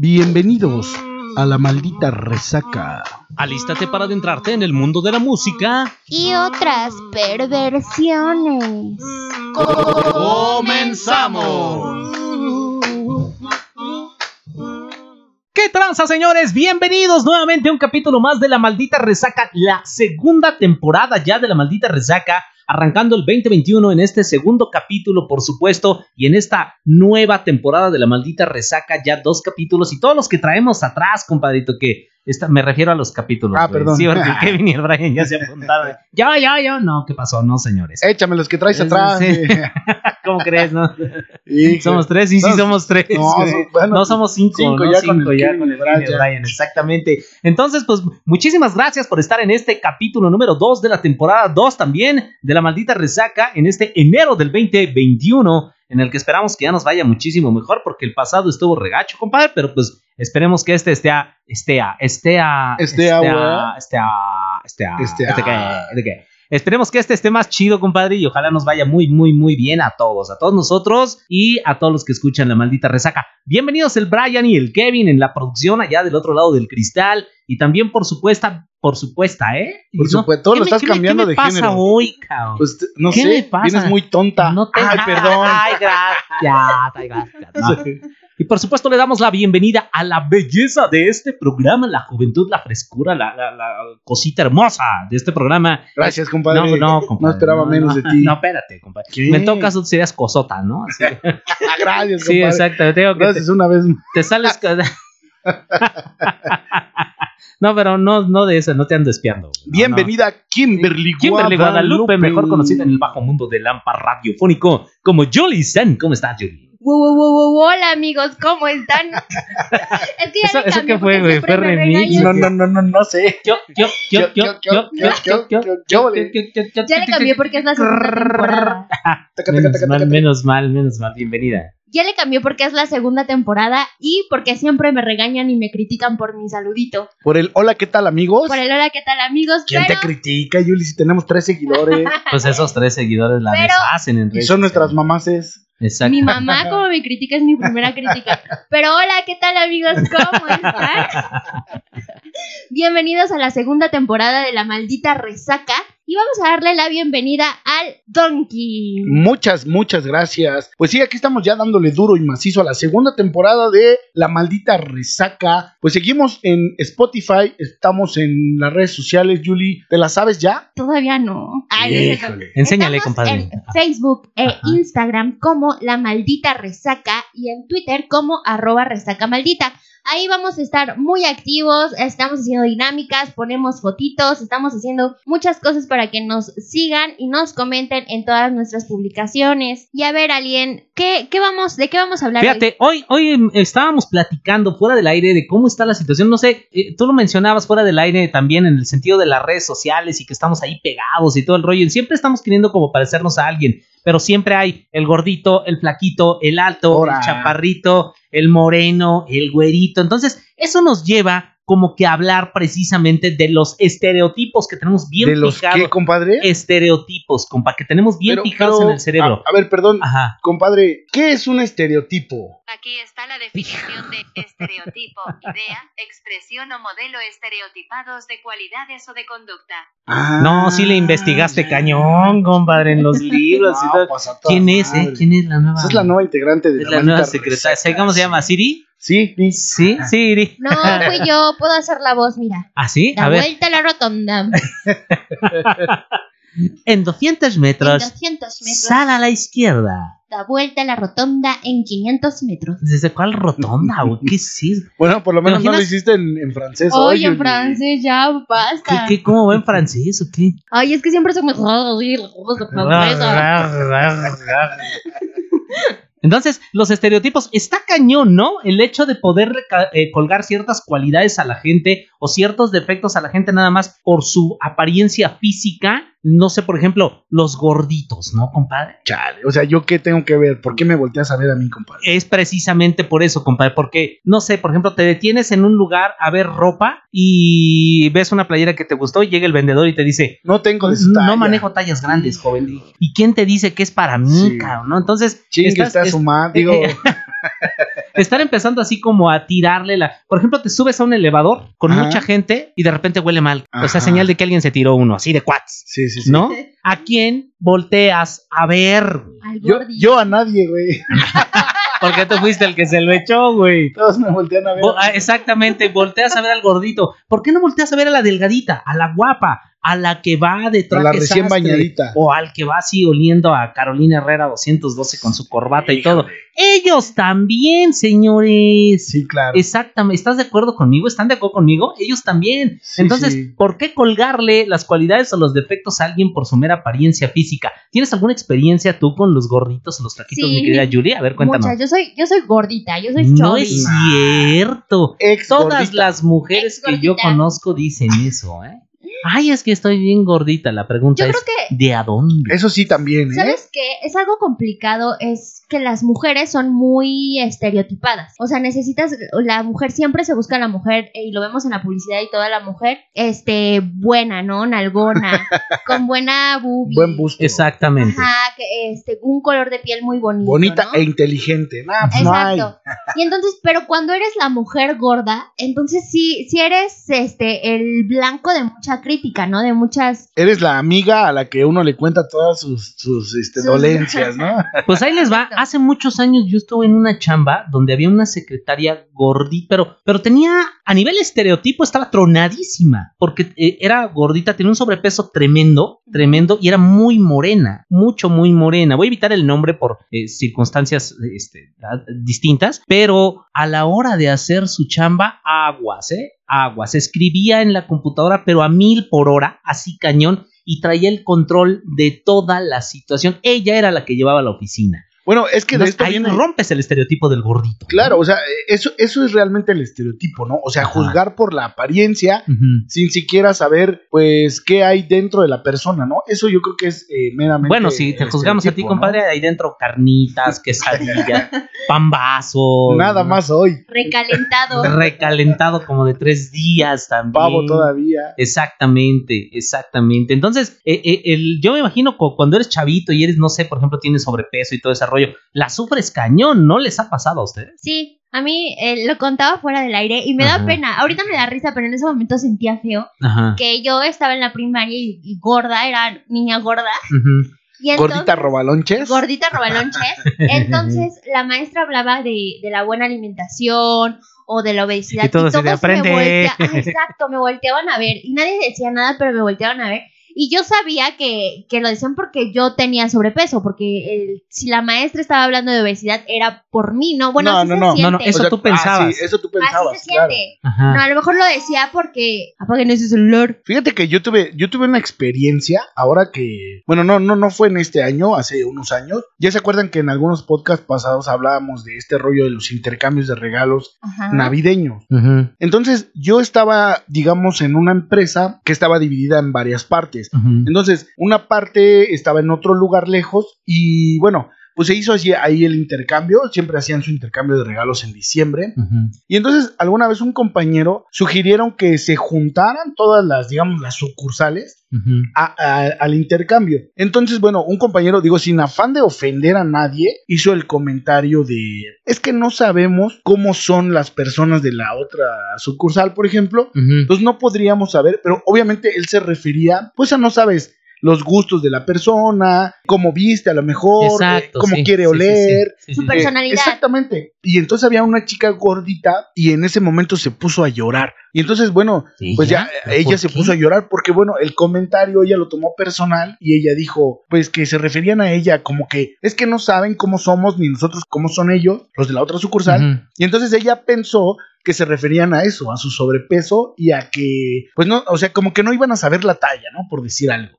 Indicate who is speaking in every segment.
Speaker 1: Bienvenidos a la maldita resaca.
Speaker 2: Alístate para adentrarte en el mundo de la música.
Speaker 3: y otras perversiones.
Speaker 2: ¡Comenzamos! ¿Qué tranza, señores? Bienvenidos nuevamente a un capítulo más de La Maldita Resaca, la segunda temporada ya de La Maldita Resaca, arrancando el 2021 en este segundo capítulo, por supuesto, y en esta nueva temporada de La Maldita Resaca, ya dos capítulos y todos los que traemos atrás, compadrito, que esta, me refiero a los capítulos.
Speaker 1: Ah, perdón.
Speaker 2: Sí, porque Kevin y el Brian ya se apuntaron. Yo, yo, yo. No, ¿qué pasó? No, señores.
Speaker 1: Échame los que traes atrás.
Speaker 2: sí. ¿Cómo crees, no? Somos tres, sí, sí, somos tres.
Speaker 1: no, bueno,
Speaker 2: no somos cinco,
Speaker 1: cinco ya con el
Speaker 2: ya con el
Speaker 1: Brian.
Speaker 2: Brian, exactamente. Entonces, pues, muchísimas gracias por estar en este capítulo número 2 de la temporada 2 también de La Maldita Resaca en este enero del 2021, en el que esperamos que ya nos vaya muchísimo mejor, porque el pasado estuvo regacho, compadre, pero pues esperemos que este esté a, esté a, esté a,
Speaker 1: Esté a,
Speaker 2: esté a, esté a, esté a,
Speaker 1: Esté a.
Speaker 2: Esperemos que este esté más chido, compadre, y ojalá nos vaya muy, muy, muy bien a todos, a todos nosotros y a todos los que escuchan la maldita resaca. Bienvenidos el Brian y el Kevin en la producción allá del otro lado del cristal y también por supuesto, por supuesto, ¿eh?
Speaker 1: Por
Speaker 2: No,
Speaker 1: supuesto, todo
Speaker 2: ¿qué
Speaker 1: lo
Speaker 2: me-
Speaker 1: estás
Speaker 2: qué
Speaker 1: cambiando
Speaker 2: qué me
Speaker 1: de
Speaker 2: pasa
Speaker 1: género.
Speaker 2: hoy, cabrón?
Speaker 1: Pues, no
Speaker 2: ¿Qué
Speaker 1: sé,
Speaker 2: me pasa?
Speaker 1: vienes muy tonta.
Speaker 2: No te-
Speaker 1: Ay, perdón.
Speaker 2: Ay, gracias. ay, gracias. No. Y por supuesto le damos la bienvenida a la belleza de este programa, la juventud, la frescura, la, la- la cosita hermosa de este programa.
Speaker 1: Gracias, compadre.
Speaker 2: No, no, compadre.
Speaker 1: No esperaba menos de ti.
Speaker 2: No, espérate, compadre. Caso, tú serías cosota, ¿no? Así.
Speaker 1: Gracias,
Speaker 2: sí,
Speaker 1: compadre.
Speaker 2: exacto. Te digo que te,
Speaker 1: Gracias una vez.
Speaker 2: te sales. no, pero no, no de eso, no te ando espiando. No,
Speaker 1: Bienvenida, Kimberly.
Speaker 2: Kimberly Guadalupe, mejor conocida en el bajo mundo del AMPA radiofónico como Julie Sen. ¿Cómo estás, Julie?
Speaker 3: Wow, wow, wow, wow, hola amigos, ¿cómo están? es que ya
Speaker 2: Eso- qué fue, güey, fue remix.
Speaker 1: No, no, no, no, no sé.
Speaker 2: Yo, yo, yo, yo, yo, yo, yo, yo, yo,
Speaker 1: yo,
Speaker 3: Ya le cambié porque es la segunda temporada.
Speaker 2: Menos mal, menos mal. Bienvenida.
Speaker 3: Ya le cambié porque es la segunda temporada y porque siempre me regañan y me critican por mi saludito.
Speaker 1: Por el hola, ¿qué tal, amigos?
Speaker 3: Por el hola, ¿qué tal amigos?
Speaker 1: ¿Quién te critica, Yuli, si tenemos tres seguidores?
Speaker 2: Pues esos tres seguidores la
Speaker 3: Pero-
Speaker 2: deshacen en
Speaker 1: y son nuestras mamaces.
Speaker 2: Exacto.
Speaker 3: mi mamá como me critica es mi primera crítica. Pero hola, ¿qué tal amigos? ¿Cómo están? Bienvenidos a la segunda temporada de La Maldita Resaca y vamos a darle la bienvenida al Donkey.
Speaker 1: Muchas, muchas gracias. Pues sí, aquí estamos ya dándole duro y macizo a la segunda temporada de La Maldita Resaca. Pues seguimos en Spotify, estamos en las redes sociales, Yuli. ¿Te las sabes ya?
Speaker 3: Todavía no. Ay.
Speaker 1: Híjole.
Speaker 2: Enséñale,
Speaker 3: Estamos
Speaker 2: compadre.
Speaker 3: En Facebook e
Speaker 2: Ajá.
Speaker 3: Instagram como La Maldita Resaca y en Twitter como arroba resaca maldita. Ahí vamos a estar muy activos, estamos haciendo dinámicas, ponemos fotitos, estamos haciendo muchas cosas para que nos sigan y nos comenten en todas nuestras publicaciones. Y a ver, alguien, ¿qué, qué vamos, ¿de qué vamos a hablar?
Speaker 2: Fíjate, hoy, hoy em, estábamos platicando fuera del aire de cómo está la situación. No sé, eh, tú lo mencionabas fuera del aire también en el sentido de las redes sociales y que estamos ahí pegados y todo el rollo. Y siempre estamos queriendo como parecernos a alguien, pero siempre hay el gordito, el flaquito, el alto, el chaparrito, el moreno, el güerito. Entonces, eso nos lleva como que hablar precisamente de los estereotipos que tenemos bien
Speaker 1: ¿De los
Speaker 2: fijados.
Speaker 1: qué, compadre?
Speaker 2: Estereotipos, compa, que tenemos bien
Speaker 1: Pero-
Speaker 2: fijados
Speaker 1: pero,
Speaker 2: en el cerebro.
Speaker 1: A, a ver, perdón,
Speaker 2: Ajá.
Speaker 1: compadre, ¿qué es un estereotipo?
Speaker 4: Aquí está la definición de estereotipo, idea, expresión o modelo estereotipados de cualidades o de conducta.
Speaker 1: Ah,
Speaker 2: No, sí le investigaste cañón, compadre, en los libros y
Speaker 1: No,
Speaker 2: todo.
Speaker 1: pues, a toda
Speaker 2: ¿Quién es, eh? ¿Quién es la nueva?
Speaker 1: Esa es la nueva integrante de
Speaker 2: Es
Speaker 1: la,
Speaker 2: la nueva secretaria. ¿Cómo se llama? ¿Siri?
Speaker 1: Sí, sí.
Speaker 2: Sí, Siri.
Speaker 3: No, fui yo, puedo hacer la voz, mira.
Speaker 2: ¿Ah, sí?
Speaker 3: Da
Speaker 2: A ver.
Speaker 3: vuelta a la rotonda.
Speaker 2: En 200
Speaker 3: En
Speaker 2: metros,
Speaker 3: 200 metros.
Speaker 2: sal a la izquierda.
Speaker 3: Da vuelta a la rotonda en 500 metros.
Speaker 2: ¿Desde cuál rotonda, güey? ¿Qué es eso?
Speaker 1: Bueno, por lo menos no lo hiciste en, en francés.
Speaker 3: Oye, en francés, ya
Speaker 2: ¿Qué,
Speaker 3: basta.
Speaker 2: qué, ¿Cómo va en francés o qué?
Speaker 3: Ay, es que siempre se me
Speaker 2: Entonces, los estereotipos, está cañón, ¿no? El hecho de poder eh, colgar ciertas cualidades a la gente o ciertos defectos a la gente nada más por su apariencia física. No sé, por ejemplo, los gorditos, ¿no, compadre?
Speaker 1: Chale, o sea, ¿yo qué tengo que ver? ¿Por qué me volteas a ver a mí, compadre?
Speaker 2: Es precisamente por eso, compadre, porque, no sé, por ejemplo, te detienes en un lugar a ver ropa y ves una playera que te gustó y llega el vendedor y te dice,
Speaker 1: No tengo de su talla.
Speaker 2: no manejo tallas grandes, joven. ¿Y- ¿Y quién te dice que es para mí,
Speaker 1: Sí.
Speaker 2: cabrón? ¿no? Entonces, estás-
Speaker 1: está
Speaker 2: es-
Speaker 1: su madre.
Speaker 2: Estar empezando así como a tirarle la. Por ejemplo, te subes a un elevador con
Speaker 1: Ajá.
Speaker 2: mucha gente y de repente huele mal. O sea, señal de que alguien se tiró uno, así de cuats.
Speaker 1: Sí, sí, sí.
Speaker 2: ¿No? ¿A quién volteas a ver?
Speaker 1: Yo, a nadie, güey.
Speaker 2: Porque tú fuiste el que se lo echó, güey.
Speaker 1: Todos me voltean a ver.
Speaker 2: Ah, Exactamente, volteas a ver al gordito. ¿Por qué no volteas a ver a la delgadita, a la guapa, a la que va de
Speaker 1: A la recién
Speaker 2: sastre,
Speaker 1: bañadita.
Speaker 2: O al que va así oliendo a Carolina Herrera 212 con su corbata y todo?
Speaker 1: Híjole.
Speaker 2: Ellos también, señores.
Speaker 1: Sí, claro.
Speaker 2: Exactamente, ¿estás de acuerdo conmigo? ¿Están de acuerdo conmigo? Ellos también.
Speaker 1: Sí,
Speaker 2: Entonces,
Speaker 1: sí.
Speaker 2: ¿por qué colgarle las cualidades o los defectos a alguien por su mera apariencia física? ¿Tienes alguna experiencia tú con los gorditos o los taquitos,
Speaker 3: Sí.
Speaker 2: mi querida Julia? A ver, cuéntanos.
Speaker 3: Muchas. Yo soy, yo soy gordita, yo soy
Speaker 2: No
Speaker 3: chubby.
Speaker 2: es cierto.
Speaker 1: Ex
Speaker 2: Todas las mujeres que yo conozco dicen eso, ¿eh? Ay, es que estoy bien gordita. La pregunta
Speaker 3: Yo
Speaker 2: es,
Speaker 3: creo que
Speaker 2: ¿de a dónde?
Speaker 1: Eso sí también, ¿eh?
Speaker 3: ¿Sabes qué? Es algo complicado, es que las mujeres son muy estereotipadas. O sea, necesitas, la mujer siempre se busca a la mujer, eh, y lo vemos en la publicidad y toda la mujer, este, buena, ¿no? Nalgona, con buena boobie.
Speaker 1: Buen busto.
Speaker 2: Exactamente.
Speaker 3: Ajá, que, este, un color de piel muy bonito.
Speaker 1: Bonita
Speaker 3: ¿no?
Speaker 1: e inteligente. Nah, pues.
Speaker 3: Exacto. Y entonces, pero cuando eres la mujer gorda, entonces sí, sí eres este el blanco de mucha crítica, ¿no? De muchas
Speaker 1: Eres la amiga a la que uno le cuenta todas sus, sus este,
Speaker 3: Sus-
Speaker 1: dolencias, ¿no?
Speaker 2: Pues ahí les va. Hace muchos años yo estuve en una chamba donde había una secretaria gordita, pero, pero tenía, a nivel estereotipo, estaba tronadísima, porque eh, era gordita, tenía un sobrepeso tremendo, tremendo, y era muy morena, mucho, muy morena. Voy a evitar el nombre por eh, circunstancias este, ah, distintas, pero a la hora de hacer su chamba, aguas, ¿eh? Aguas. Escribía en la computadora, pero a mil por hora, así cañón, y traía el control de toda la situación. Ella era la que llevaba la oficina.
Speaker 1: Bueno, es que de esto
Speaker 2: ahí
Speaker 1: viene.
Speaker 2: rompes el estereotipo del gordito.
Speaker 1: Claro, o sea, eso, eso es realmente el estereotipo, ¿no? O sea,
Speaker 2: Ajá.
Speaker 1: juzgar por la apariencia sin siquiera saber, pues, qué hay dentro de la persona, ¿no? Eso yo creo que es eh, meramente.
Speaker 2: Bueno, si te juzgamos a ti, compadre, ahí dentro carnitas, quesadilla, pambazo.
Speaker 1: Nada más hoy.
Speaker 3: recalentado.
Speaker 2: Recalentado como de tres días también.
Speaker 1: Pavo todavía.
Speaker 2: Exactamente, exactamente. Entonces, eh, eh, el, yo me imagino cu- cuando eres chavito y eres, no sé, por ejemplo, tienes sobrepeso y todo ese rollo, la sufres cañón, ¿no les ha pasado a ustedes?
Speaker 3: Sí, a mí eh, lo contaba fuera del aire y me
Speaker 2: Ajá.
Speaker 3: da pena. Ahorita me da risa, pero en ese momento sentía feo
Speaker 2: Ajá.
Speaker 3: que yo estaba en la primaria y, y gorda, era niña gorda. Y entonces,
Speaker 1: Gordita robalonches.
Speaker 3: Gordita robalonches. Entonces la maestra hablaba de, de la buena alimentación o de la obesidad.
Speaker 2: Y todo de,
Speaker 3: todos me
Speaker 2: "Aprende".
Speaker 3: voltea- ah, exacto, me volteaban a ver. Y nadie decía nada, pero me volteaban a ver. Y yo sabía que, que lo decían porque yo tenía sobrepeso, porque el- si la maestra estaba hablando de obesidad era por mí, ¿no? Bueno,
Speaker 1: No,
Speaker 3: así
Speaker 1: no,
Speaker 3: se
Speaker 1: no.
Speaker 3: siente.
Speaker 2: No, no, eso tú
Speaker 1: ah,
Speaker 2: pensabas.
Speaker 1: sí, eso tú
Speaker 3: Así
Speaker 1: pensabas,
Speaker 3: se
Speaker 1: claro.
Speaker 3: siente.
Speaker 2: Ajá.
Speaker 3: No, a lo mejor lo decía porque apaguen ese celular.
Speaker 1: Fíjate que yo tuve, yo tuve una experiencia ahora que, bueno, no, no, no fue en este año, hace unos años. Ya se acuerdan que en algunos podcasts pasados hablábamos de este rollo de los intercambios de regalos
Speaker 3: Ajá.
Speaker 1: navideños. Entonces, yo estaba, digamos, en una empresa que estaba dividida en varias partes. Entonces, una parte estaba en otro lugar lejos y bueno, pues se hizo así ahí el intercambio, siempre hacían su intercambio de regalos en diciembre. Y entonces, alguna vez un compañero sugirieron que se juntaran todas las, digamos, las sucursales
Speaker 2: Ujú.
Speaker 1: a- a- al intercambio. Entonces, bueno, un compañero, digo, sin afán de ofender a nadie, hizo el comentario de, es que no sabemos cómo son las personas de la otra sucursal, por ejemplo. Entonces no podríamos saber, pero obviamente él se refería, pues a no sabes los gustos de la persona, cómo viste a lo mejor, eh,
Speaker 2: Exacto,
Speaker 1: cómo
Speaker 2: sí,
Speaker 1: quiere
Speaker 2: sí, sí,
Speaker 1: oler.
Speaker 2: sí, sí,
Speaker 3: Su personalidad.
Speaker 1: exactamente. Y entonces había una chica gordita y en ese momento se puso a llorar. Y entonces, bueno, pues ya
Speaker 2: ¿Ella?
Speaker 1: ella
Speaker 2: ¿Por
Speaker 1: se
Speaker 2: qué?
Speaker 1: puso a llorar porque, bueno, el comentario ella lo tomó personal y ella dijo, pues que se referían a ella como que es que no saben cómo somos ni nosotros cómo son ellos, los de la otra sucursal. Y entonces ella pensó que se referían a eso, a su sobrepeso y a que, pues no, o sea, como que no iban a saber la talla, ¿no? Por decir algo.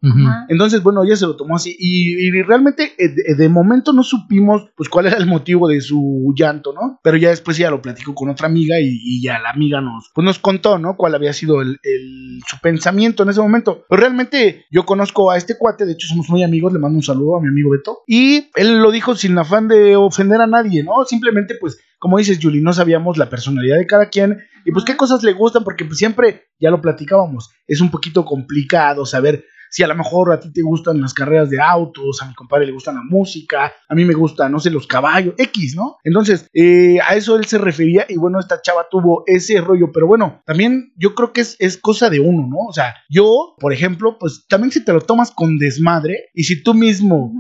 Speaker 1: Entonces, bueno, ella se lo tomó así y, y realmente eh, de, de momento no supimos pues cuál era el motivo de su llanto, ¿no? Pero ya después ella lo platicó con otra amiga y, y ya la amiga nos, pues nos contó, ¿no? Cuál había sido el, el- su pensamiento en ese momento. Pero realmente yo conozco a este cuate, de hecho somos muy amigos, le mando un saludo a mi amigo Beto. Y él lo dijo sin afán de ofender a nadie, ¿no? Simplemente pues como dices, Julie, no sabíamos la personalidad de cada quien y pues qué cosas le gustan, porque pues siempre, ya lo platicábamos, es un poquito complicado saber si a lo mejor a ti te gustan las carreras de autos, a mi compadre le gusta la música, a mí me gusta, no sé, los caballos, X, ¿no? Entonces, eh, a eso él se refería y bueno, esta chava tuvo ese rollo, pero bueno, también yo creo que es, es cosa de uno, ¿no? O sea, yo, por ejemplo, pues también si te lo tomas con desmadre y si tú mismo.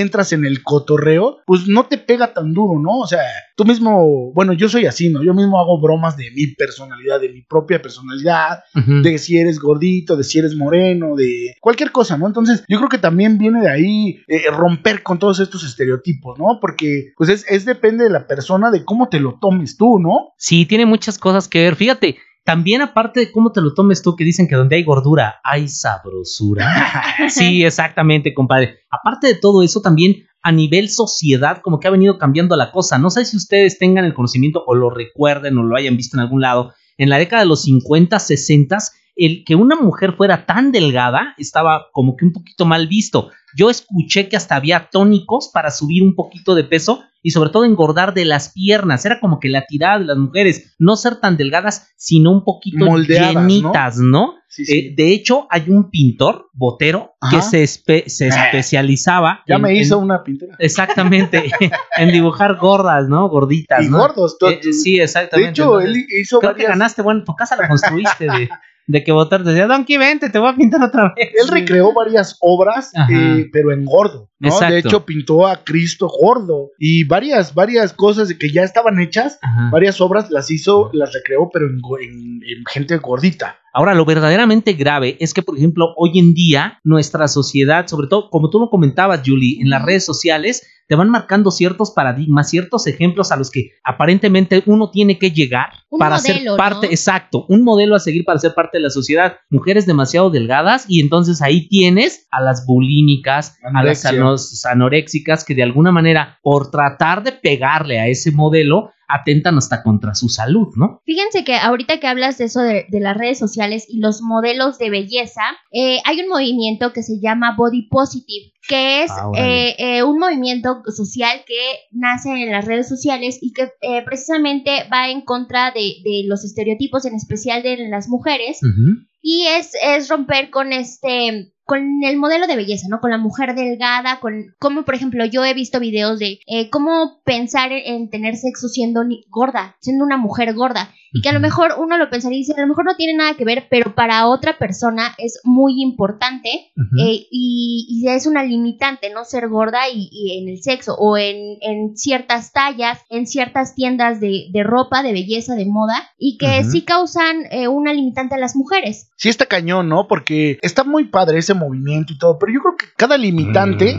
Speaker 1: Entras en el cotorreo, pues no te pega tan duro, ¿no? O sea, tú mismo, bueno, yo soy así, ¿no? Yo mismo hago bromas de mi personalidad, de mi propia personalidad, de si eres gordito, de si eres moreno, de cualquier cosa, ¿no? Entonces, yo creo que también viene de ahí eh, romper con todos estos estereotipos, ¿no? Porque, pues es, es depende de la persona, de cómo te lo tomes tú, ¿no?
Speaker 2: Sí, tiene muchas cosas que ver. Fíjate, también aparte de cómo te lo tomes tú, que dicen que donde hay gordura hay sabrosura. Sí, exactamente, compadre. Aparte de todo eso, también a nivel sociedad, como que ha venido cambiando la cosa. No sé si ustedes tengan el conocimiento o lo recuerden o lo hayan visto en algún lado. En la década de los 50, 60, el que una mujer fuera tan delgada estaba como que un poquito mal visto. Yo escuché que hasta había tónicos para subir un poquito de peso y sobre todo engordar de las piernas. Era como que la tirada de las mujeres, no ser tan delgadas, sino un poquito
Speaker 1: Moldeadas,
Speaker 2: llenitas, ¿no?
Speaker 1: Sí, sí.
Speaker 2: Eh, de hecho, hay un pintor, Botero, que se, espe- se
Speaker 1: Ah.
Speaker 2: especializaba.
Speaker 1: ya
Speaker 2: en-
Speaker 1: me
Speaker 2: en-
Speaker 1: hizo una pintura.
Speaker 2: Exactamente, en dibujar gordas, ¿no? Gorditas.
Speaker 1: Y
Speaker 2: ¿no?
Speaker 1: gordos, tú-
Speaker 2: Eh, sí,
Speaker 1: De
Speaker 2: exactamente.
Speaker 1: hecho,
Speaker 2: Entonces,
Speaker 1: él hizo
Speaker 2: creo que ganaste, bueno, tu casa la construiste de, de que Botero decía, Donkey, vente, te voy a pintar otra vez.
Speaker 1: Él recreó varias obras, eh, pero en gordo, ¿no?
Speaker 2: Exacto.
Speaker 1: De hecho, pintó a Cristo gordo y varias, varias cosas que ya estaban hechas,
Speaker 2: Ajá.
Speaker 1: varias obras las hizo, las recreó, pero en, en- en gente gordita.
Speaker 2: Ahora, lo verdaderamente grave es que, por ejemplo, hoy en día nuestra sociedad, sobre todo, como tú lo comentabas, Julie, en las redes sociales, te van marcando ciertos paradigmas, ciertos ejemplos a los que aparentemente uno tiene que llegar
Speaker 3: Un
Speaker 2: para
Speaker 3: modelo,
Speaker 2: ser parte,
Speaker 3: ¿no?
Speaker 2: exacto, un modelo a seguir para ser parte de la sociedad. Mujeres demasiado delgadas y entonces ahí tienes a las bulímicas, a las anoréxicas que de alguna manera, por tratar de pegarle a ese modelo, atentan hasta contra su salud, ¿no?
Speaker 3: Fíjense que ahorita que hablas de eso de, de las redes sociales y los modelos de belleza, eh, hay un movimiento que se llama Body Positive, que es
Speaker 2: Ah,
Speaker 3: eh, eh, un movimiento social que nace en las redes sociales y que eh, precisamente va en contra de, de los estereotipos, en especial de las mujeres, y es, es romper con este con el modelo de belleza, ¿no? Con la mujer delgada, con como por ejemplo yo he visto videos de eh, cómo pensar en, en tener sexo siendo gorda, siendo una mujer gorda, y que a lo mejor uno lo pensaría y dice, a lo mejor no tiene nada que ver, pero para otra persona es muy importante eh, y, y es una limitante no ser gorda y, y en el sexo o en, en ciertas tallas, en ciertas tiendas de, de ropa, de belleza, de moda y que sí causan eh, una limitante a las mujeres.
Speaker 1: Sí está cañón, ¿no? Porque está muy padre ese movimiento y todo, pero yo creo que cada limitante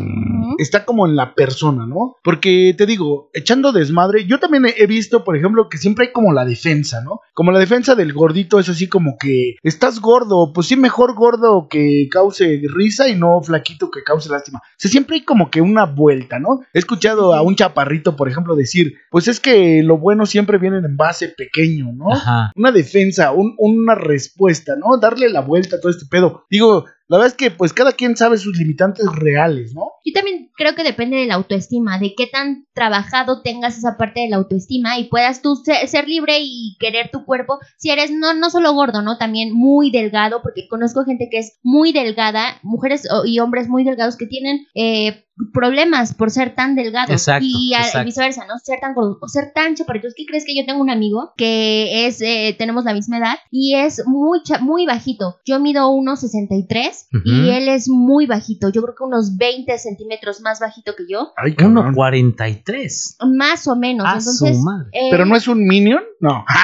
Speaker 1: está como en la persona, ¿no? Porque te digo, echando desmadre, yo también he visto, por ejemplo, que siempre hay como la defensa, ¿no? Como la defensa del gordito es así como que estás gordo, pues sí, mejor gordo que cause risa y no flaquito que cause lástima. O sea, siempre hay como que una vuelta, ¿no? He escuchado a un chaparrito, por ejemplo, decir, pues es que lo bueno siempre viene en base pequeño, ¿no?
Speaker 2: Ajá.
Speaker 1: una defensa, un- una respuesta, ¿no? Darle la vuelta a todo este pedo. Digo, la verdad es que pues cada quien sabe sus limitantes reales, ¿no?
Speaker 3: Yo también creo que depende de la autoestima, de qué tan trabajado tengas esa parte de la autoestima y puedas tú ser, ser libre y querer tu cuerpo. Si eres no, no solo gordo, ¿no? También muy delgado, porque conozco gente que es muy delgada, mujeres y hombres muy delgados que tienen eh, problemas por ser tan delgados.
Speaker 2: Exacto,
Speaker 3: y, a-
Speaker 2: exacto.
Speaker 3: viceversa, ¿no? Ser tan gordos o ser tan chaparritos. ¿Qué crees que yo tengo un amigo que es, eh, tenemos la misma edad y es muy, cha- muy bajito? Yo mido 1,63
Speaker 2: Ujú.
Speaker 3: y él es muy bajito. Yo creo que unos 20 centímetros más bajito que yo.
Speaker 1: Ay, cabrón.
Speaker 2: 1.43.
Speaker 3: Más o menos.
Speaker 2: A su
Speaker 3: Entonces.
Speaker 2: madre.
Speaker 3: eh,
Speaker 1: Pero no es un minion, no.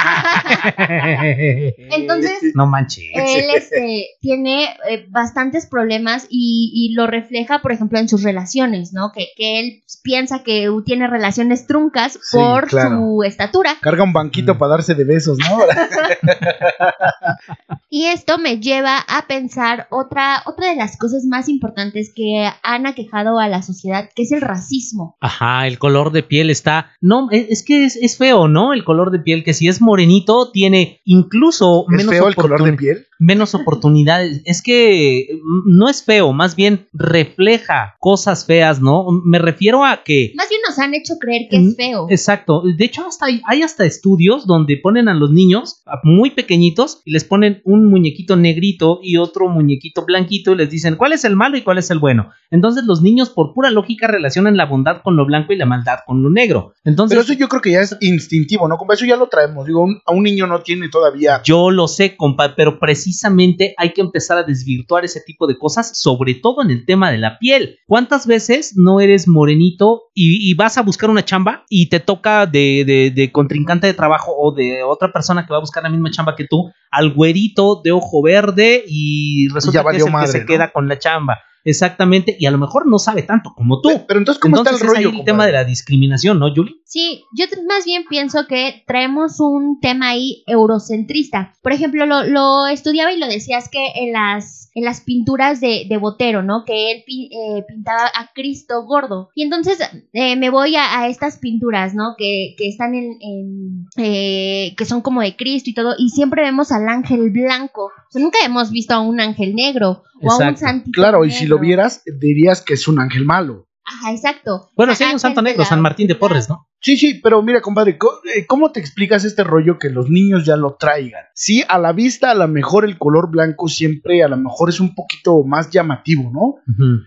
Speaker 3: Entonces,
Speaker 2: no manches.
Speaker 3: él este, tiene eh, bastantes problemas y, y lo refleja, por ejemplo, en sus relaciones, ¿no? Que, que él piensa que tiene relaciones truncas
Speaker 1: Sí,
Speaker 3: por
Speaker 1: claro.
Speaker 3: su estatura.
Speaker 1: Carga un banquito
Speaker 2: Mm.
Speaker 1: para darse de besos, ¿no?
Speaker 3: Y esto me lleva a pensar otra, otra de las cosas más importantes que han aquejado a la sociedad, que es el racismo.
Speaker 2: Ajá, el color de piel está. No, es, es que es, es feo, ¿no? El color de piel, que si es morenito, tiene incluso
Speaker 1: ¿Es
Speaker 2: menos
Speaker 1: feo el color de piel?
Speaker 2: menos oportunidades. Es que mm, no es feo, más bien refleja cosas feas, ¿no? Me refiero a que...
Speaker 3: Más bien nos han hecho creer que es feo.
Speaker 2: Exacto. De hecho, hasta hay, hay hasta estudios donde ponen a los niños muy pequeñitos y les ponen un muñequito negrito y otro muñequito blanquito y les dicen cuál es el malo y cuál es el bueno. Entonces los niños por pura lógica relacionan la bondad con lo blanco y la maldad con lo negro. Entonces
Speaker 1: Pero eso yo creo que ya es instintivo, ¿no? Compa, eso ya lo traemos. Digo, un- a un niño no tiene todavía.
Speaker 2: Yo lo sé, compa, pero precisamente hay que empezar a desvirtuar ese tipo de cosas, sobre todo en el tema de la piel. ¿Cuántas veces no eres morenito y, y vas a buscar una chamba y te toca de, de- de contrincante de trabajo o de otra persona que va a buscar la misma chamba que tú, al güerito de ojo verde y resulta que es el que se queda con la chamba? Exactamente, y a lo mejor no sabe tanto como tú.
Speaker 1: Pero entonces, ¿cómo
Speaker 2: Entonces
Speaker 1: está el
Speaker 2: es ahí
Speaker 1: rollo?
Speaker 2: el tema de la discriminación, ¿no, Julie?
Speaker 3: Sí, yo más bien pienso que traemos un tema ahí eurocentrista. Por ejemplo, lo, lo estudiaba y lo decías que en las, en las pinturas de, de Botero, ¿no? Que él pi- eh, pintaba a Cristo gordo. Y entonces eh, me voy a, a estas pinturas, ¿no? Que, que están en, en, eh, que son como de Cristo y todo. Y siempre vemos al ángel blanco. O sea, nunca hemos visto a un ángel negro o a un santito
Speaker 1: Claro, y si lo vieras, dirías que es un ángel malo.
Speaker 3: Ajá, exacto.
Speaker 2: Bueno,
Speaker 3: O
Speaker 2: sí
Speaker 3: sea,
Speaker 2: hay un santo negro,
Speaker 3: la
Speaker 2: San Martín de. Porres, ¿no?
Speaker 1: Sí, sí, pero mira, compadre, co- eh, ¿cómo te explicas este rollo que los niños ya lo traigan? Sí, a la vista, a lo mejor el color blanco siempre, a lo mejor es un poquito más llamativo, ¿no?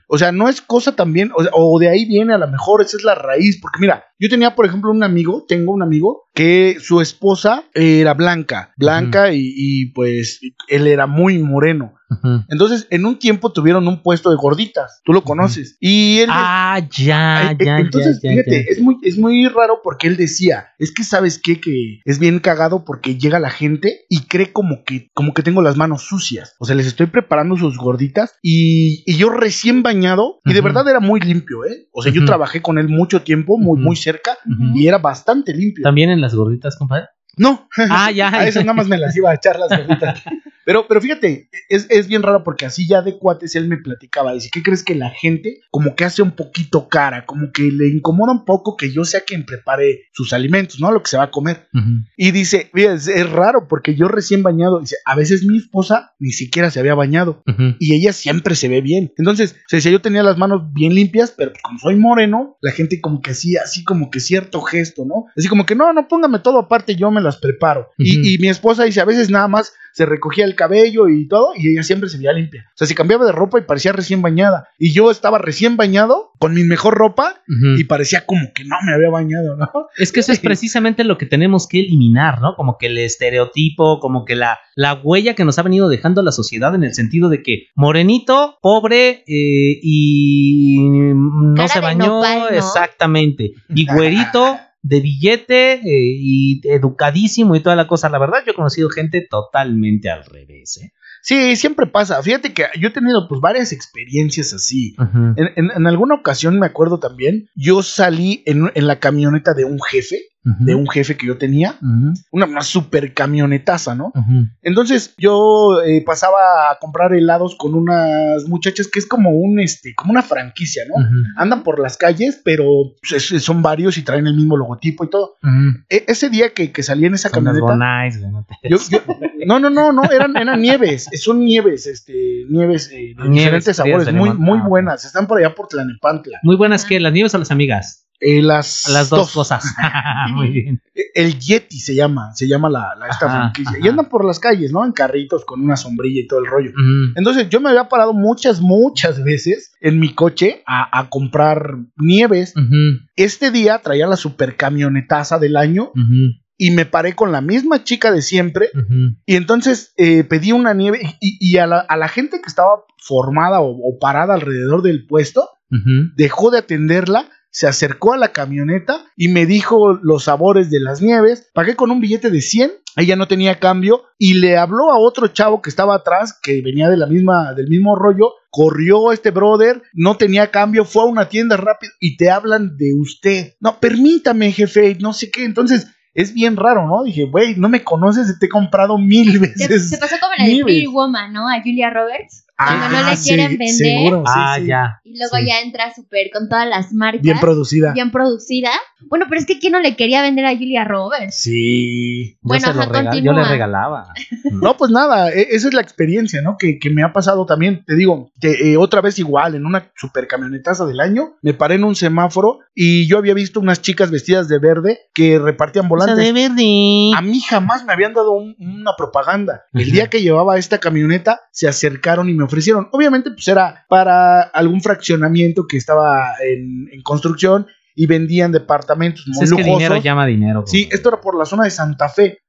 Speaker 1: O sea, no es cosa también, o, sea, o de ahí viene, a lo mejor esa es la raíz, porque mira, yo tenía, por ejemplo, un amigo, tengo un amigo que su esposa era blanca, blanca y, y, pues él era muy moreno. Entonces, en un tiempo tuvieron un puesto de gorditas, tú lo conoces. Y él...
Speaker 2: Ah, ya, ya,
Speaker 1: Entonces,
Speaker 2: ya, ya,
Speaker 1: fíjate,
Speaker 2: ya.
Speaker 1: Es, muy, es muy raro porque él decía, es que sabes qué, que es bien cagado porque llega la gente y cree como que, como que tengo las manos sucias. O sea, les estoy preparando sus gorditas y, y yo recién bañado, y de verdad era muy limpio, ¿eh? O sea, yo trabajé con él mucho tiempo, muy, muy cerca, y era bastante limpio.
Speaker 2: También en las gorditas, compadre.
Speaker 1: No,
Speaker 2: Ah, ya.
Speaker 1: a eso nada más me las iba a echar las gorditas. Pero, pero fíjate, es, es bien raro porque así ya de cuates él me platicaba. Dice, ¿qué crees que la gente como que hace un poquito cara? Como que le incomoda un poco que yo sea quien prepare sus alimentos, ¿no? Lo que se va a comer. Y dice, mira, es, es raro porque yo recién bañado, dice, a veces mi esposa ni siquiera se había bañado. Y ella siempre se ve bien. Entonces, se decía, yo tenía las manos bien limpias, pero pues, como soy moreno, la gente como que hacía así como que cierto gesto, ¿no? Así como que no, no póngame todo aparte, yo me las preparo. y, mi esposa dice, a veces nada más se recogía el cabello y todo, y ella siempre se veía limpia. O sea, se cambiaba de ropa y parecía recién bañada. Y yo estaba recién bañado, con mi mejor ropa, y parecía como que no me había bañado, ¿no?
Speaker 2: Es que eso es precisamente lo que tenemos que eliminar, ¿no? Como que el estereotipo, como que la, la huella que nos ha venido dejando la sociedad en el sentido de que morenito, pobre eh, y no
Speaker 3: Cara
Speaker 2: se bañó
Speaker 3: nopal, ¿no?
Speaker 2: exactamente. Y güerito de billete eh, y educadísimo y toda la cosa. La verdad, yo he conocido gente totalmente al revés, ¿eh?
Speaker 1: Sí, siempre pasa. Fíjate que yo he tenido pues varias experiencias así. En, en- en alguna ocasión me acuerdo también, yo salí en, en la camioneta de un jefe, De un jefe que yo tenía, una, una super camionetaza, ¿no? Entonces yo eh, pasaba a comprar helados con unas muchachas que es como un, este, como una franquicia, ¿no? Andan por las calles, pero pues, es- son varios y traen el mismo logotipo y todo. E- ese día que, que salí en esa
Speaker 2: Son
Speaker 1: camioneta,
Speaker 2: Bonais, no
Speaker 1: yo- yo- no, no, no, no, eran, eran nieves, son nieves, este, nieves eh, de
Speaker 2: Nieves
Speaker 1: diferentes sabores, muy, muy
Speaker 2: Ah,
Speaker 1: buenas, están por allá por Tlanepantla.
Speaker 2: Muy buenas que las nieves o las amigas.
Speaker 1: Eh, las,
Speaker 2: Las dos, cosas. Muy bien.
Speaker 1: El Yeti se llama, se llama la, la- esta
Speaker 2: Ajá,
Speaker 1: franquicia.
Speaker 2: ajá.
Speaker 1: Y andan por las calles, ¿no? En carritos con una sombrilla y todo el rollo. Entonces yo me había parado muchas, muchas veces en mi coche a, a comprar nieves. Este día traía la super camionetaza del año y me paré con la misma chica de siempre. Y entonces eh, pedí una nieve y, y a, la, a la gente que estaba formada o, o parada alrededor del puesto, dejó de atenderla, se acercó a la camioneta y me dijo los sabores de las nieves. Pagué con un billete de 100, ella no tenía cambio y le habló a otro chavo que estaba atrás, que venía de la misma, del mismo rollo. Corrió este brother, no tenía cambio, fue a una tienda rápido y te hablan de usted. No, permítame, jefe, no sé qué. Entonces, es bien raro, ¿no? Dije, güey, no me conoces, te he comprado mil veces.
Speaker 3: se pasó como la de
Speaker 1: Nieves.
Speaker 3: Pretty Woman, ¿no? A Julia Roberts. Cuando no le quieren vender.
Speaker 1: seguro, sí,
Speaker 2: ah,
Speaker 1: sí.
Speaker 2: ya.
Speaker 3: Y luego
Speaker 2: Sí.
Speaker 3: ya entra súper con todas las marcas.
Speaker 1: Bien producida.
Speaker 3: bien producida. Bueno, pero es que ¿quién no le quería vender a Julia Roberts?
Speaker 1: Sí.
Speaker 2: Yo,
Speaker 3: Bueno, ajá,
Speaker 2: yo
Speaker 3: continúa.
Speaker 2: le regalaba.
Speaker 1: No, pues nada, e- esa es la experiencia, ¿no? Que, que me ha pasado también, te digo, que eh, otra vez igual, en una super camionetaza del año, me paré en un semáforo y yo había visto unas chicas vestidas de verde que repartían volantes.
Speaker 2: verde.
Speaker 1: A mí jamás me habían dado un- una propaganda. El día que llevaba esta camioneta, se acercaron y me ofrecieron. Obviamente, pues era para algún fraccionamiento que estaba en, en construcción y vendían departamentos muy
Speaker 2: es que
Speaker 1: lujosos.
Speaker 2: dinero llama dinero.
Speaker 1: Sí, esto era por la zona de Santa Fe.